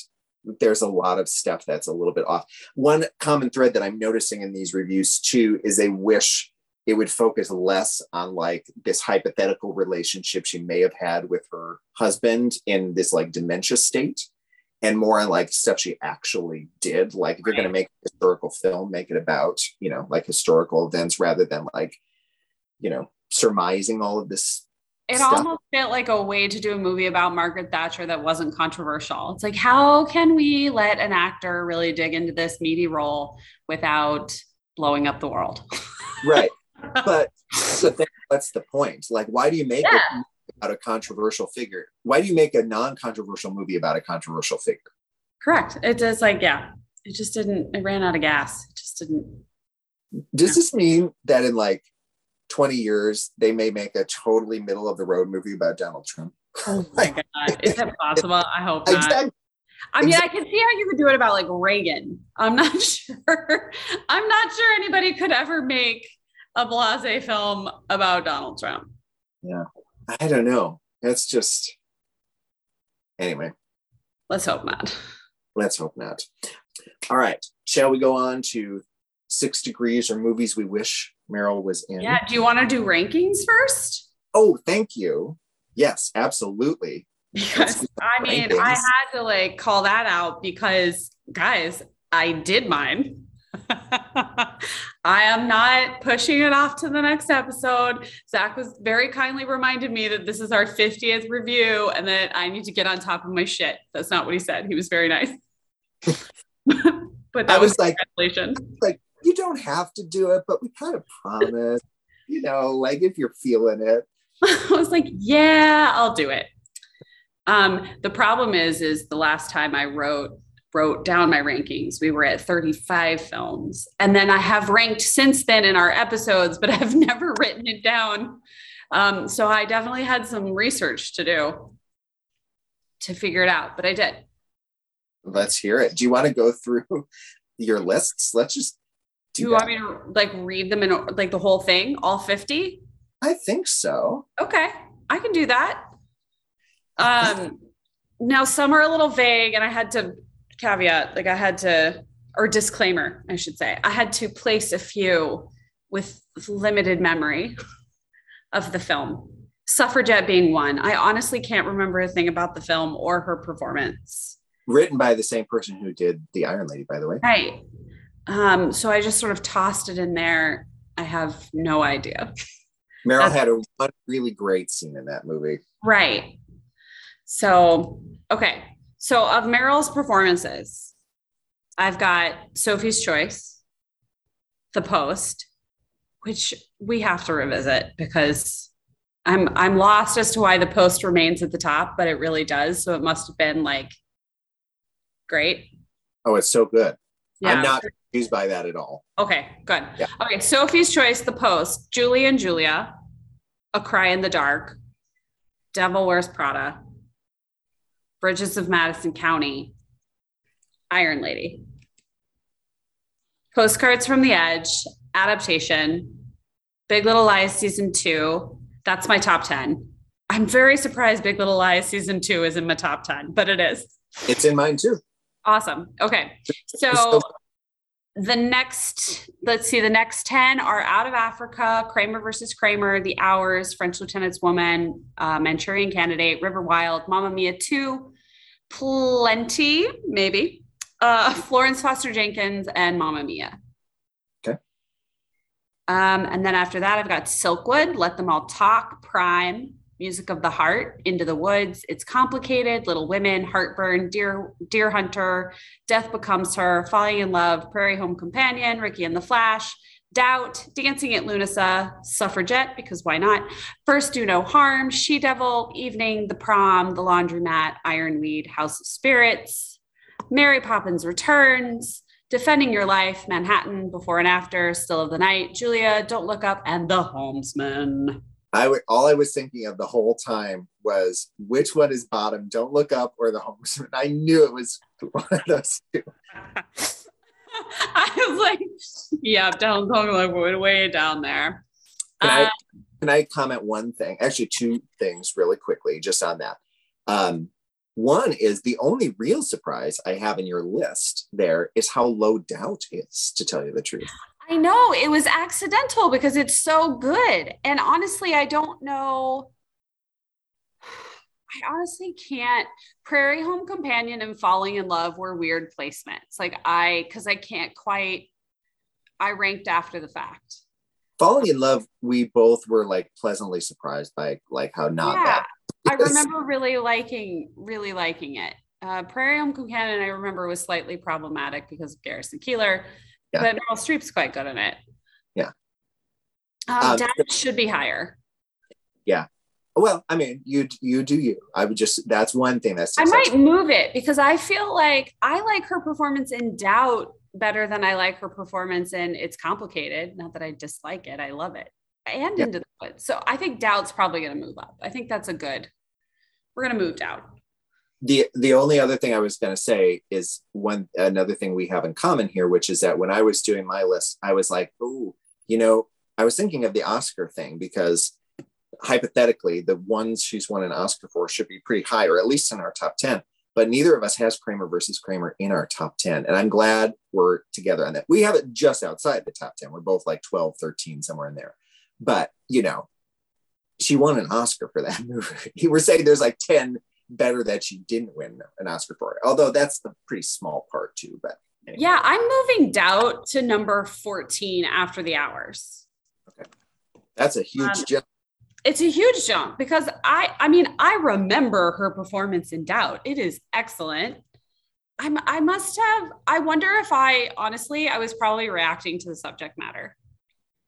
There's a lot of stuff that's a little bit off. One common thread that I'm noticing in these reviews too is they wish it would focus less on like this hypothetical relationship she may have had with her husband in this like dementia state and more on like stuff she actually did. Like if you're going to make a historical film, make it about, you know, like historical events rather than like, you know, surmising all of this. It stuff. almost felt like a way to do a movie about Margaret Thatcher that wasn't controversial. It's like, how can we let an actor really dig into this meaty role without blowing up the world? Right. *laughs* but but then what's the point? Like, why do you make Yeah. it about a controversial figure? Why do you make a non-controversial movie about a controversial figure? Correct. It just like, yeah, it just didn't, it ran out of gas. It just didn't. Does this mean that in like 20 years they may make a totally middle of the road movie about Donald Trump? Oh *laughs* my God. Is that possible? I hope not. Exactly. I mean, I can see how you could do it about like Reagan. I'm not *laughs* sure. I'm not sure anybody could ever make a blase film about Donald Trump. Yeah. I don't know. That's just anyway. Let's hope not. Let's hope not. All right. Shall we go on to six degrees or movies we wish Meryl was in? Yeah. Do you want to do rankings first? Oh, thank you. Yes, absolutely. Because I mean, rankings. I had to like call that out because, guys, I did mine. *laughs* I am not pushing it off to the next episode. Zach was very kindly reminded me that this is our 50th review and that I need to get on top of my shit. That's not what he said. He was very nice. *laughs* but that I was, was like, like, you don't have to do it, but we kind of promise, *laughs* you know, like if you're feeling it. *laughs* I was like, yeah, I'll do it. Um, the problem is, is the last time I wrote wrote down my rankings, we were at 35 films. And then I have ranked since then in our episodes, but *laughs* I've never written it down. Um, so I definitely had some research to do to figure it out, but I did. Let's hear it. Do you want to go through your lists? Let's just do, you want me to like read them in like the whole thing, all 50? I think so. Okay, I can do that. Um, now some are a little vague, and I had to caveat, like I had to, or disclaimer, I should say, I had to place a few with limited memory of the film. Suffragette being one. I honestly can't remember a thing about the film or her performance. Written by the same person who did The Iron Lady, by the way. Right. Um, so I just sort of tossed it in there. I have no idea. Meryl had a one really great scene in that movie. Right. So, okay. So, of Meryl's performances, I've got Sophie's Choice, The Post, which we have to revisit because I'm I'm lost as to why The Post remains at the top, but it really does. So it must have been like great. Oh, it's so good. Yeah. I'm not confused by that at all. Okay, good. Yeah. Okay, Sophie's Choice, The Post, Julie and Julia, A Cry in the Dark, Devil Wears Prada, Bridges of Madison County, Iron Lady. Postcards from the Edge, adaptation, Big Little Lies season two. That's my top 10. I'm very surprised Big Little Lies season two is in my top 10, but it is. It's in mine too. Awesome. Okay. So the next, let's see, the next 10 are Out of Africa, Kramer versus Kramer, The Hours, French Lieutenant's Woman, uh, Manchurian Candidate, River Wild, Mamma Mia 2, Plenty, maybe, uh, *laughs* Florence Foster Jenkins, and Mamma Mia. Okay. Um, and then after that, I've got Silkwood, Let Them All Talk, Prime, Music of the Heart, Into the Woods, It's Complicated, Little Women, Heartburn, Deer, Deer Hunter, Death Becomes Her, Falling in Love, Prairie Home Companion, Ricki and the Flash, Doubt, Dancing at Lughnasa, Suffragette, because why not? First Do No Harm, She Devil, Evening, The Prom, The Laundromat, Ironweed, House of Spirits, Mary Poppins Returns, Defending Your Life, Manhattan, Before and After, Still of the Night, Julia, Don't Look Up, and The Homesman. I w- all I was thinking of the whole time was which one is bottom? Don't look up or the homesman. I knew it was *laughs* one of those two. *laughs* I was like, yeah, don't don't look way, way down there. Can, uh, I, can I comment one thing? Actually, two things really quickly, just on that. Um, one is the only real surprise I have in your list there is how low doubt is, to tell you the truth. I know it was accidental because it's so good. And honestly, I don't know. *sighs* I honestly can't. Prairie Home Companion and Falling in Love were weird placements. Like I, because I can't quite, I ranked after the fact. Falling in Love, we both were like pleasantly surprised by like how not yeah, bad. I remember really liking, really liking it. Uh, Prairie Home Companion, I remember was slightly problematic because of Garrison Keillor yeah. but Meryl Streep's quite good in it. Yeah. Um, um, should be higher. Yeah. Well, I mean, you you do you. I would just that's one thing that's. I might move it because I feel like I like her performance in Doubt better than I like her performance in It's Complicated. Not that I dislike it, I love it, and yeah. Into the Woods. So I think Doubt's probably going to move up. I think that's a good. We're going to move Doubt the the only other thing I was going to say is one another thing we have in common here, which is that when I was doing my list, I was like, oh, you know, I was thinking of the Oscar thing because hypothetically, the ones she's won an Oscar for should be pretty high, or at least in our top ten. But neither of us has Kramer versus Kramer in our top 10. And I'm glad we're together on that. We have it just outside the top 10. We're both like 12, 13, somewhere in there. But, you know, she won an Oscar for that *laughs* movie. We're saying there's like 10 better that she didn't win an Oscar for it. Although that's a pretty small part too. But anyway. yeah, I'm moving Doubt to number 14 after the hours. Okay. That's a huge um, jump. It's a huge jump because I I mean I remember her performance in Doubt. It is excellent. I'm I must have I wonder if I honestly I was probably reacting to the subject matter.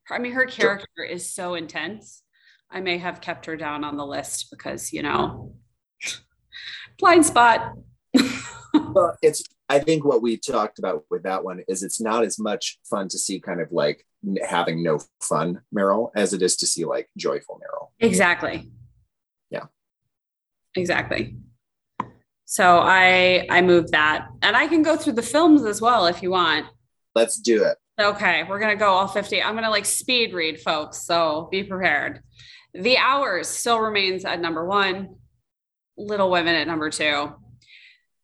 I mean her character sure. is so intense. I may have kept her down on the list because, you know, blind spot. *laughs* well, it's I think what we talked about with that one is it's not as much fun to see kind of like having no fun Meryl as it is to see like joyful Meryl. Exactly. Yeah. Exactly. So I I moved that. And I can go through the films as well if you want. Let's do it. Okay, we're gonna go all 50. I'm gonna like speed read, folks. So be prepared. The Hours still remains at number one. Little Women at number two.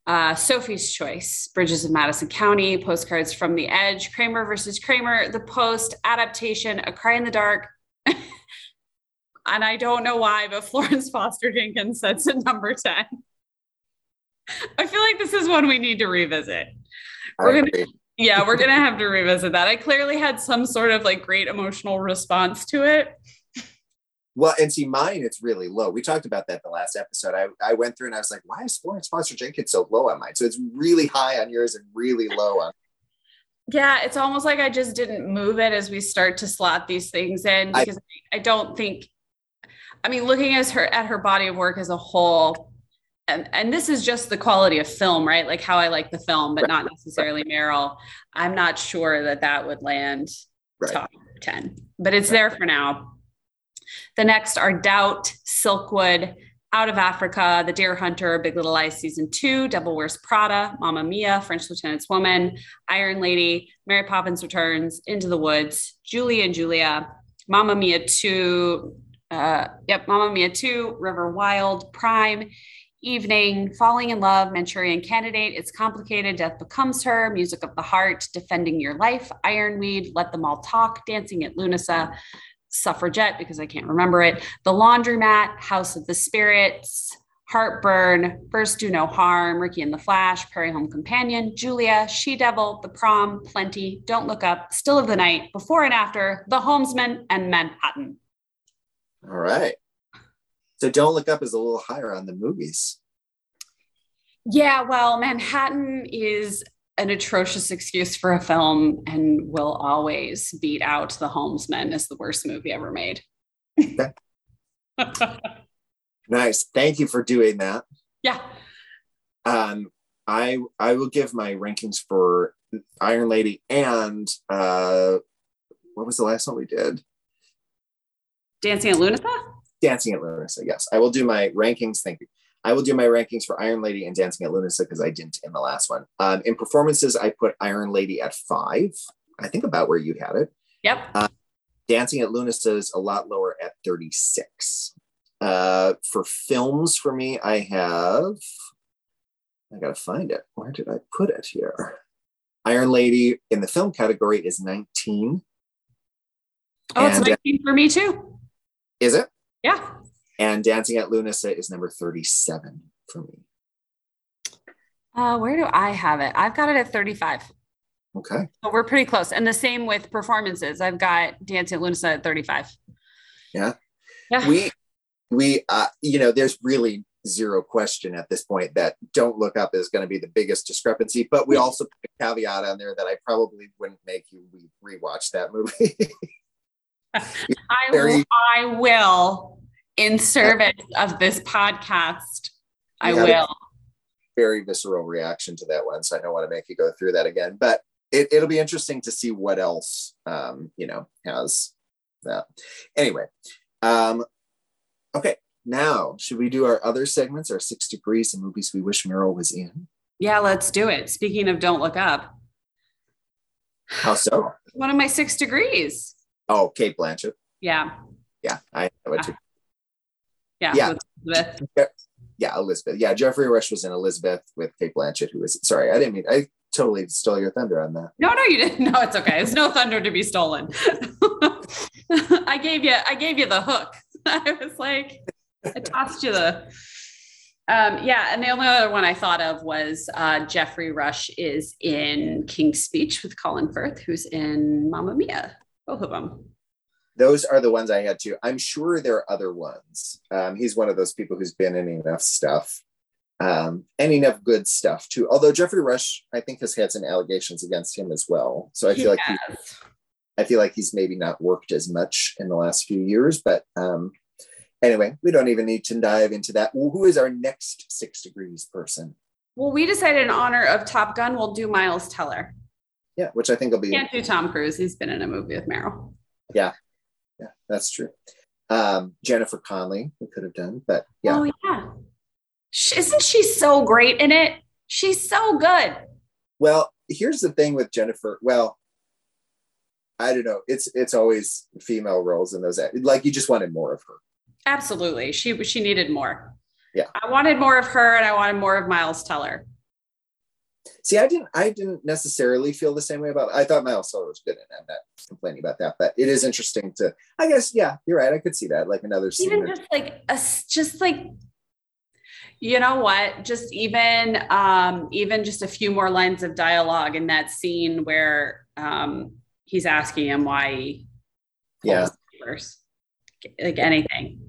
Uh, Sophie's Choice, Bridges of Madison County, Postcards from the Edge, Kramer versus Kramer, The Post, Adaptation, A Cry in the Dark. *laughs* and I don't know why, but *laughs* Florence Foster Jenkins sets at number 10. I feel like this is one we need to revisit. We're gonna- Yeah, we're gonna have to revisit that. I clearly had some sort of like great emotional response to it. Well, and see, mine, it's really low. We talked about that the last episode. I, I went through and I was like, why is Florence Foster Jenkins so low on mine? So it's really high on yours and really *laughs* low on. Yeah, it's almost like I just didn't move it as we start to slot these things in because I, don't think. I mean, looking at her at her body of work as a whole, and and this is just the quality of film, right? Like how I like the film, but not necessarily Meryl. I'm not sure that that would land Right. top ten, but it's there for now. The next are Doubt, Silkwood, Out of Africa, The Deer Hunter, Big Little Lies Season 2, Devil Wears Prada, Mamma Mia, French Lieutenant's Woman, Iron Lady, Mary Poppins Returns, Into the Woods, Julie and Julia, Mamma Mia 2, uh, yep, Mamma Mia 2, River Wild, Prime, Evening, Falling in Love, Manchurian Candidate, It's Complicated, Death Becomes Her, Music of the Heart, Defending Your Life, Ironweed, Let Them All Talk, Dancing at Lughnasa, Suffragette, because I can't remember it, The Laundromat, House of the Spirits, Heartburn, First Do No Harm, Ricki and the Flash, Prairie Home Companion, Julia, She Devil, The Prom, Plenty, Don't Look Up, Still of the Night, Before and After, The Homesman, and Manhattan. All right. So Don't Look Up is a little higher on the movies. Yeah, well, Manhattan is an atrocious excuse for a film and will always beat out The Homesman as the worst movie ever made. *laughs* Nice. Thank you for doing that. yeah. Um, I I will give my rankings for Iron Lady and uh, what was the last one we did? Dancing at Lughnasa? Dancing at Lughnasa. Yes, I will do my rankings. Thank you. I will do my rankings for Iron Lady and Dancing at Lughnasa because I didn't in the last one. Um, in performances, I put Iron Lady at five. I think about where you had it. Yep. Dancing at Lughnasa is a lot lower at 36. Uh, for films, for me, I have, I gotta find it. Where did I put it here? Iron Lady in the film category is 19. Oh, it's And, uh, 19 for me too. Is it? And Dancing at Lughnasa is number 37 for me. Uh, where do I have it? I've got it at 35. Okay. So we're pretty close. And the same with performances. I've got Dancing at Lughnasa at 35. Yeah. Yeah. We, we, uh, you know, there's really zero question at this point that Don't Look Up is going to be the biggest discrepancy. But we also put a caveat on there that I probably wouldn't make you re- rewatch that movie. *laughs* *laughs* I, Very- I will, in service of this podcast, I will. very visceral reaction to that one. So I don't want to make you go through that again. But it, it'll be interesting to see what else um, you know has that. Anyway. Um, okay. Now, should we do our other segments, our six degrees and movies we wish Meryl was in? Yeah, let's do it. Speaking of Don't Look Up, How so? one of my six degrees. Oh, Cate Blanchett. Yeah. Yeah, I know what you Yeah. Yeah. Elizabeth. yeah, Elizabeth. Yeah, Geoffrey Rush was in Elizabeth with Cate Blanchett, who was sorry, I didn't mean I totally stole your thunder on that. No, no, you didn't. *laughs* No, it's okay. It's no thunder to be stolen. *laughs* I gave you, I gave you the hook. *laughs* I was like, I tossed you the. Um, yeah, and the only other one I thought of was uh, Geoffrey Rush is in King's Speech with Colin Firth, who's in Mamma Mia. Both of them. Those are the ones I had to. I'm sure there are other ones. Um, he's one of those people who's been in enough stuff um, and enough good stuff too. Although Geoffrey Rush, I think, has had some allegations against him as well. So I feel like he, I feel like he's maybe not worked as much in the last few years. But um, anyway, we don't even need to dive into that. Who is our next six degrees person? Well, we decided in honor of Top Gun, we'll do Miles Teller. Yeah, which I think will be. Can't do Tom Cruise. He's been in a movie with Meryl. Yeah, that's true. Um, Jennifer Connelly, we could have done, but yeah. Oh yeah. Isn't she so great in it? She's so good. Well, here's the thing with Jennifer. Well, I don't know. It's it's always female roles in those. Like you just wanted more of her. Absolutely, she she needed more. Yeah, I wanted more of her, and I wanted more of Miles Teller. See, I didn't. I didn't necessarily feel the same way about. It. I thought Miles Teller was good, and I'm not complaining about that. But it is interesting to. I guess, yeah, you're right. I could see that, like another scene. Even just like a, just like you know what just even um even just a few more lines of dialogue in that scene where um he's asking him why he yeah like anything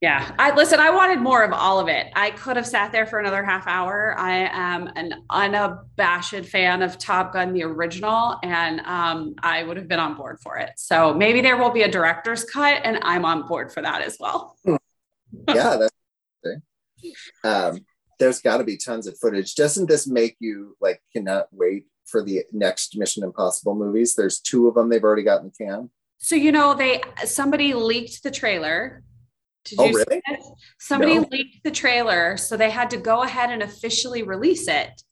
yeah i listen i wanted more of all of it i could have sat there for another half hour i am an unabashed fan of top gun the original and um, i would have been on board for it so maybe there will be a director's cut and i'm on board for that as well yeah that's um, there's got to be tons of footage. Doesn't this make you like cannot wait for the next Mission Impossible movies? There's two of them they've already got in the can. So you know they somebody leaked the trailer. Did oh, really? Somebody no. leaked the trailer, so they had to go ahead and officially release it.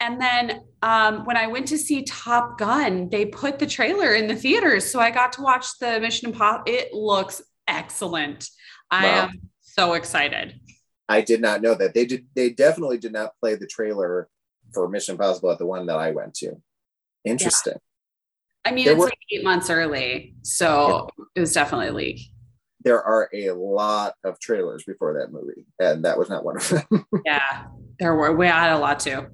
And then um, when I went to see Top Gun, they put the trailer in the theaters, so I got to watch the Mission Impossible. It looks excellent. I wow. am so excited. I did not know that they did. They definitely did not play the trailer for Mission Impossible at the one that I went to. Interesting. Yeah. I mean, there it's were, like eight months early, so yeah. it was definitely a leak. There are a lot of trailers before that movie, and that was not one of them. *laughs* yeah, there were. We had a lot too.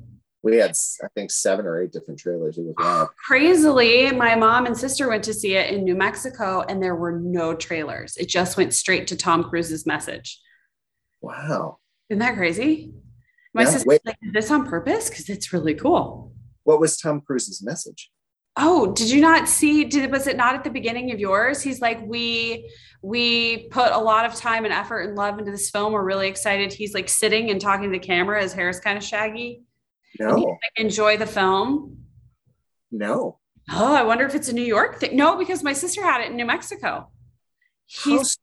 We had, I think, seven or eight different trailers. It was oh, wild. Crazily, my mom and sister went to see it in New Mexico, and there were no trailers. It just went straight to Tom Cruise's message. Wow. Isn't that crazy? My yeah, sister like, this on purpose? Because it's really cool. What was Tom Cruise's message? Oh, did you not see? Did was it not at the beginning of yours? He's like, we we put a lot of time and effort and love into this film. We're really excited. He's like sitting and talking to the camera. His hair is kind of shaggy. No. Like, enjoy the film. No. Oh, I wonder if it's a New York thing. No, because my sister had it in New Mexico. He's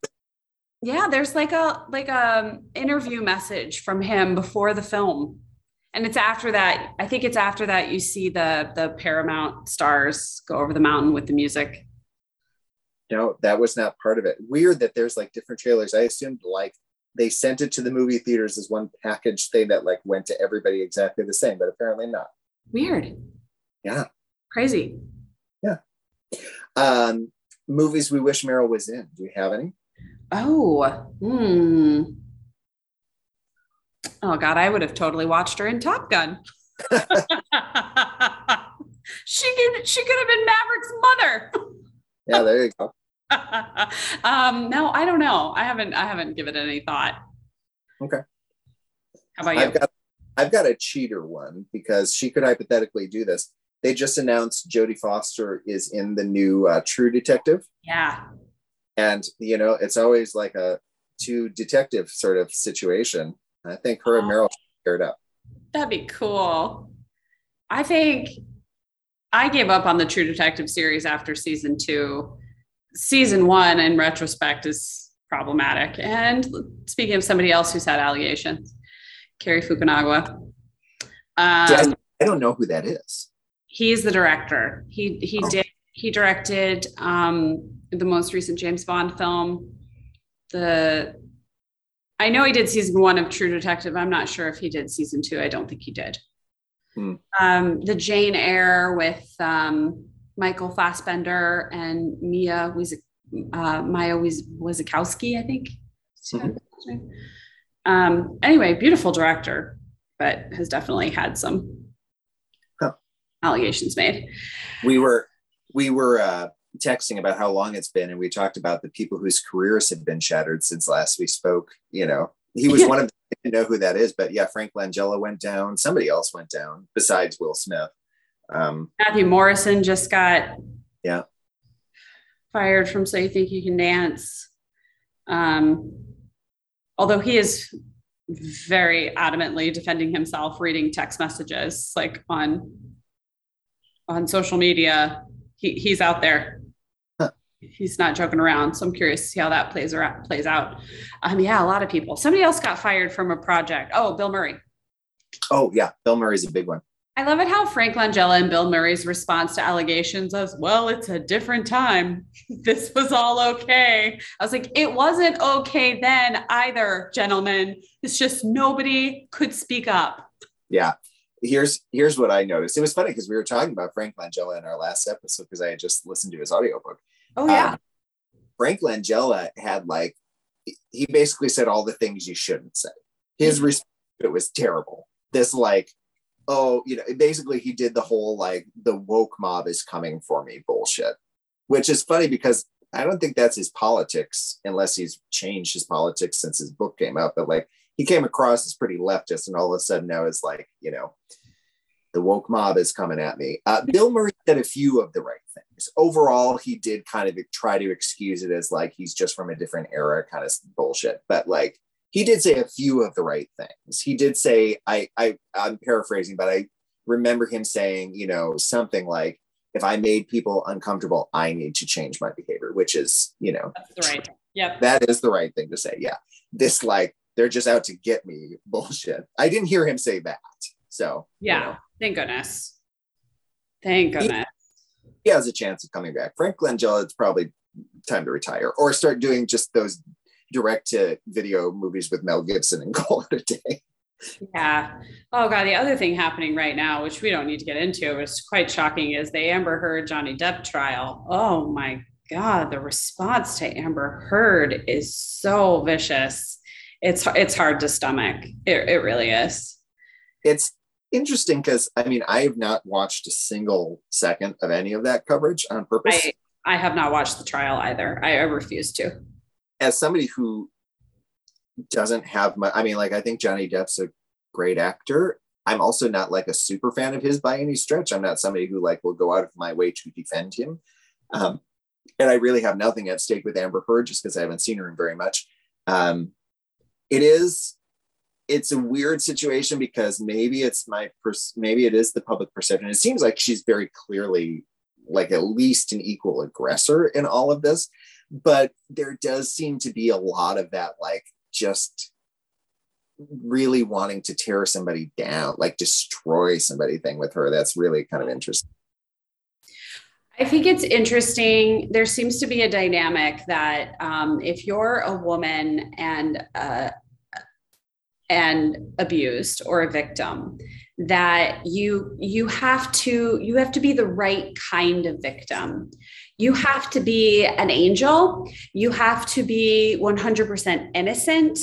yeah there's like a like a um, interview message from him before the film and it's after that i think it's after that you see the the paramount stars go over the mountain with the music. No that was not part of it. Weird that there's like different trailers. I assumed like they sent it to the movie theaters as one package thing that like went to everybody exactly the same but apparently not. Weird. Yeah. Crazy. Yeah. Um movies we wish meryl was in. Do you have any? Oh, hmm. Oh God, I would have totally watched her in Top Gun. *laughs* she could she could have been Maverick's mother. yeah, there you go. *laughs* um, no, I don't know. I haven't I haven't given it any thought. Okay. How about you? I've got, I've got a cheater one because she could hypothetically do this. They just announced Jodie Foster is in the new uh, True Detective. Yeah and you know it's always like a two detective sort of situation i think her and meryl paired up. That'd be cool. I think i gave up on the true detective series after season two. Season one in retrospect is problematic. And speaking of somebody else who's had allegations cary fukunaga. Um, i don't know who that is. he's the director. He he oh. did he directed um the most recent James Bond film. The I know he did season one of True Detective. I'm not sure if he did season two. I don't think he did. Hmm. Um, the Jane Eyre with um, Michael Fassbender and Mia was uh, Maya Wasikowska, I think. Mm-hmm. Um, anyway, beautiful director, but has definitely had some huh. allegations made. We were we were uh, texting about how long it's been, and we talked about the people whose careers had been shattered since last we spoke. You know, he was one of them. I know who that is, but yeah, Frank Langella went down. Somebody else went down besides Will Smith. Um, Matthew Morrison just got yeah fired from So You Think You Can Dance. Um, although he is very adamantly defending himself, reading text messages like on on social media. He, he's out there. He's not joking around. So I'm curious to see how that plays around, plays out. Um, yeah, a lot of people. Somebody else got fired from a project. Oh, Bill Murray. Oh yeah, Bill Murray's a big one. I love it how Frank Langella and Bill Murray's response to allegations was, well, it's a different time. *laughs* this was all okay. I was like, it wasn't okay then either, gentlemen. It's just nobody could speak up. Yeah. Here's here's what I noticed. It was funny because we were talking about Frank Langella in our last episode because I had just listened to his audiobook. Oh yeah. Um, Frank Langella had like he basically said all the things you shouldn't say. His mm-hmm. response it was terrible. This like oh, you know, basically he did the whole like the woke mob is coming for me bullshit, which is funny because I don't think that's his politics unless he's changed his politics since his book came out. But like he came across as pretty leftist, and all of a sudden now is like, you know, the woke mob is coming at me. Uh, Bill Murray said a few of the right things. Overall, he did kind of try to excuse it as like he's just from a different era kind of bullshit. But like he did say a few of the right things. He did say, I, I I'm paraphrasing, but I remember him saying, you know, something like, if I made people uncomfortable, I need to change my behavior, which is, you know, that's the right. Yeah. That is the right thing to say. Yeah. This like they're just out to get me *laughs* bullshit. I didn't hear him say that. So yeah, you know. thank goodness. Thank goodness. He, he, has a chance of coming back. Frank Langella, it's probably time to retire or start doing just those direct to video movies with Mel Gibson and *laughs* call it a day. Yeah. Oh god, the other thing happening right now, which we don't need to get into, is quite shocking, is the Amber Heard Johnny Depp trial. Oh my god, the response to Amber Heard is so vicious. It's it's hard to stomach. It, it really is. It's interesting because I mean I have not watched a single second of any of that coverage on purpose. I, I have not watched the trial either. I, I refuse to as somebody who doesn't have my, I mean, like, I think Johnny Depp's a great actor. I'm also not like a super fan of his by any stretch. I'm not somebody who like will go out of my way to defend him. Um, and I really have nothing at stake with Amber Heard just because I haven't seen her in very much. Um, it is, it's a weird situation because maybe it's my, pers- maybe it is the public perception. It seems like she's very clearly like at least an equal aggressor in all of this but there does seem to be a lot of that like just really wanting to tear somebody down like destroy somebody thing with her that's really kind of interesting I think it's interesting. There seems to be a dynamic that um, if you're a woman and uh, and abused or a victim, that you you have to you have to be the right kind of victim. You have to be an angel. You have to be 100% innocent.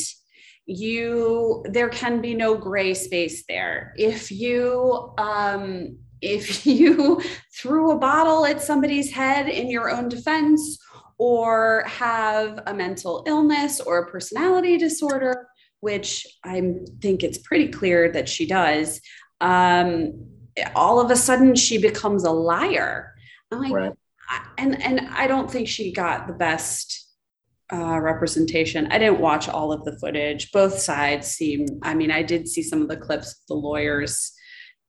You there can be no gray space there. If you um if *laughs* you threw a bottle at somebody's head in your own defense or have a mental illness or a personality disorder which i think it's pretty clear that she does um all of a sudden she becomes a liar i'm like right and and I don't think she got the best uh, representation. I didn't watch all of the footage. Both sides seem. I mean, I did see some of the clips. Of the lawyers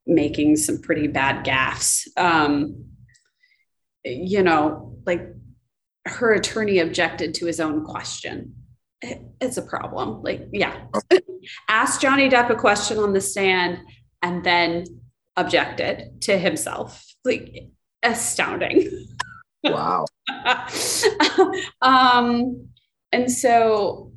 making some pretty bad gaffes. Um, you know, like her attorney objected to his own question. It, it's a problem. Like, yeah, *laughs* ask Johnny Depp a question on the stand and then objected to himself. Like, astounding. Wow. *laughs* um, and so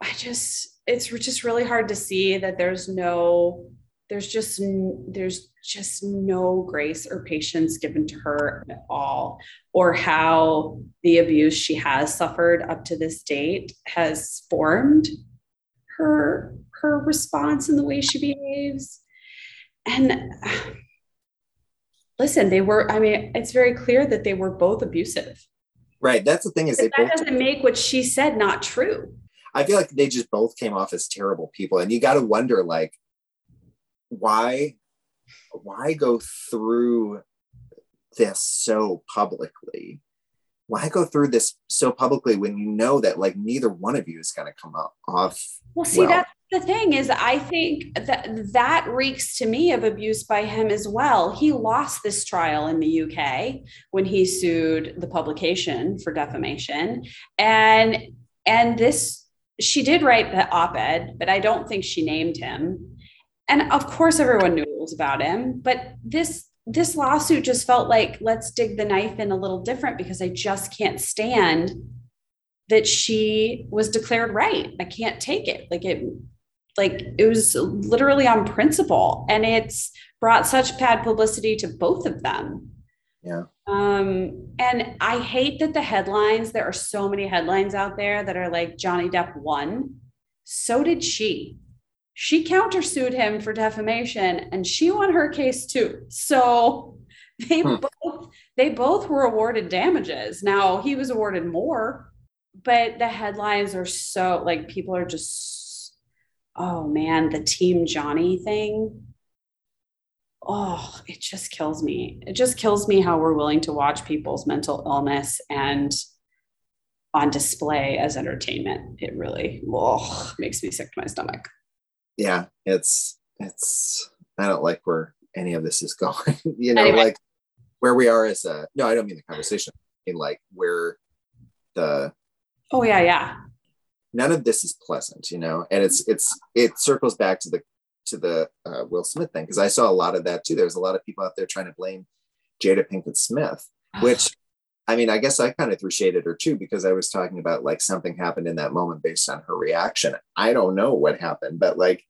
I just, it's just really hard to see that there's no, there's just, there's just no grace or patience given to her at all, or how the abuse she has suffered up to this date has formed her, her response and the way she behaves. And *sighs* listen, they were, I mean, it's very clear that they were both abusive. Right. That's the thing is that doesn't make what she said not true. I feel like they just both came off as terrible people. And you got to wonder like, why, why go through this so publicly? Why go through this so publicly when you know that like neither one of you is going to come up off? Well, see, well. that's the thing is i think that that reeks to me of abuse by him as well he lost this trial in the uk when he sued the publication for defamation and and this she did write the op-ed but i don't think she named him and of course everyone knew it was about him but this this lawsuit just felt like let's dig the knife in a little different because i just can't stand that she was declared right. I can't take it. Like it like it was literally on principle and it's brought such bad publicity to both of them. Yeah. Um and i hate that the headlines there are so many headlines out there that are like johnny depp won. So did she she countersued him for defamation and she won her case too so *laughs* they hmm. both they both were awarded damages now he was awarded more but the headlines are so like people are just oh man, the Team Johnny thing. Oh, it just kills me. It just kills me how we're willing to watch people's mental illness and on display as entertainment. It really oh, makes me sick to my stomach. Yeah, it's it's I don't like where any of this is *laughs* going. you know, anyway. like where we are as a no, I don't mean the conversation. in like where the oh yeah, yeah none of this is pleasant, you know, and it's it's it circles back to the to the uh, Will Smith thing because I saw a lot of that too. There's a lot of people out there trying to blame Jada Pinkett Smith, which I mean, I guess I kind of threw shade at her too because I was talking about like something happened in that moment based on her reaction. I don't know what happened, but like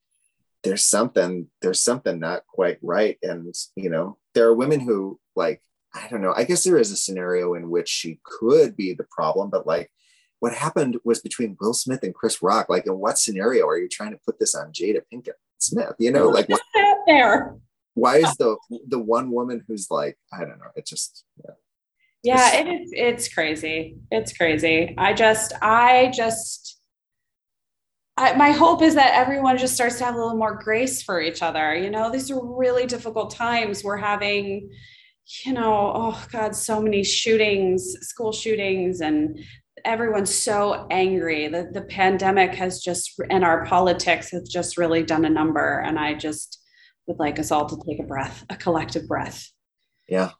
there's something there's something not quite right, and you know, there are women who like I don't know. I guess there is a scenario in which she could be the problem, but like what happened was between Will Smith and Chris Rock. Like, in what scenario are you trying to put this on Jada Pinkett Smith? You know, like what, there. Why is the the one woman who's like, I don't know, it just yeah. Yeah, it is it's crazy. It's crazy. I just I just I, my hope is that everyone just starts to have a little more grace for each other. You know, these are really difficult times. We're having, you know, oh God, so many shootings, school shootings, and everyone's so angry. The, the pandemic has just, and our politics has just really done a number. And I just would like us all to take a breath, a collective breath. Yeah.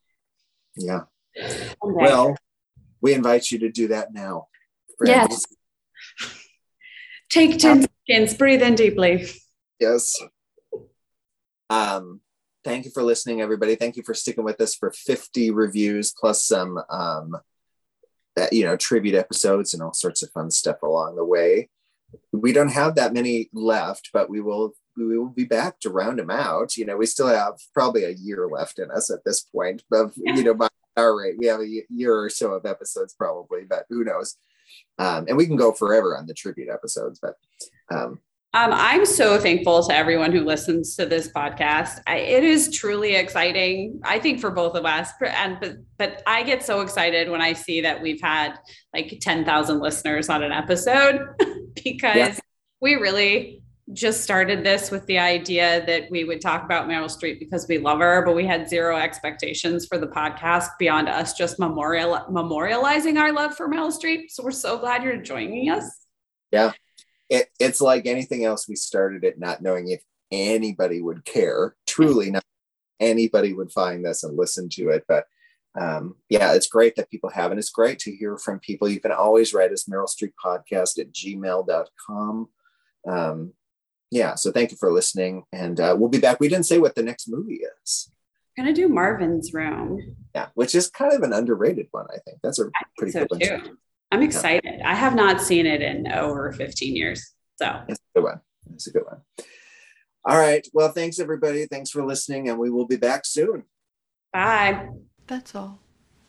Yeah. Okay. Well, we invite you to do that now. Friends. Yes. Take 10 seconds, breathe in deeply. Yes. Um, thank you for listening, everybody. Thank you for sticking with us for 50 reviews plus some um, that you know tribute episodes and all sorts of fun stuff along the way we don't have that many left but we will we will be back to round them out you know we still have probably a year left in us at this point of you know by our rate we have a year or so of episodes probably but who knows um, and we can go forever on the tribute episodes but um, um, I'm so thankful to everyone who listens to this podcast. I, it is truly exciting, I think, for both of us. And but, but I get so excited when I see that we've had like 10,000 listeners on an episode *laughs* because yeah. we really just started this with the idea that we would talk about Meryl Streep because we love her, but we had zero expectations for the podcast beyond us just memorial memorializing our love for Meryl Streep. So we're so glad you're joining us. Yeah it, it's like anything else. We started it not knowing if anybody would care. Truly, not anybody would find this and listen to it. But um, yeah, it's great that people have, and it's great to hear from people. You can always write us Meryl Streep podcast at gmail.com. Um, yeah, so thank you for listening, and uh, we'll be back. We didn't say what the next movie is. I'm gonna do Marvin's Room. Yeah, which is kind of an underrated one. I think that's a pretty so good one. I'm excited. Yeah. I have not seen it in over 15 years. So it's a good one. It's a good one. All right. Well, thanks everybody. Thanks for listening, and we will be back soon. Bye. That's all.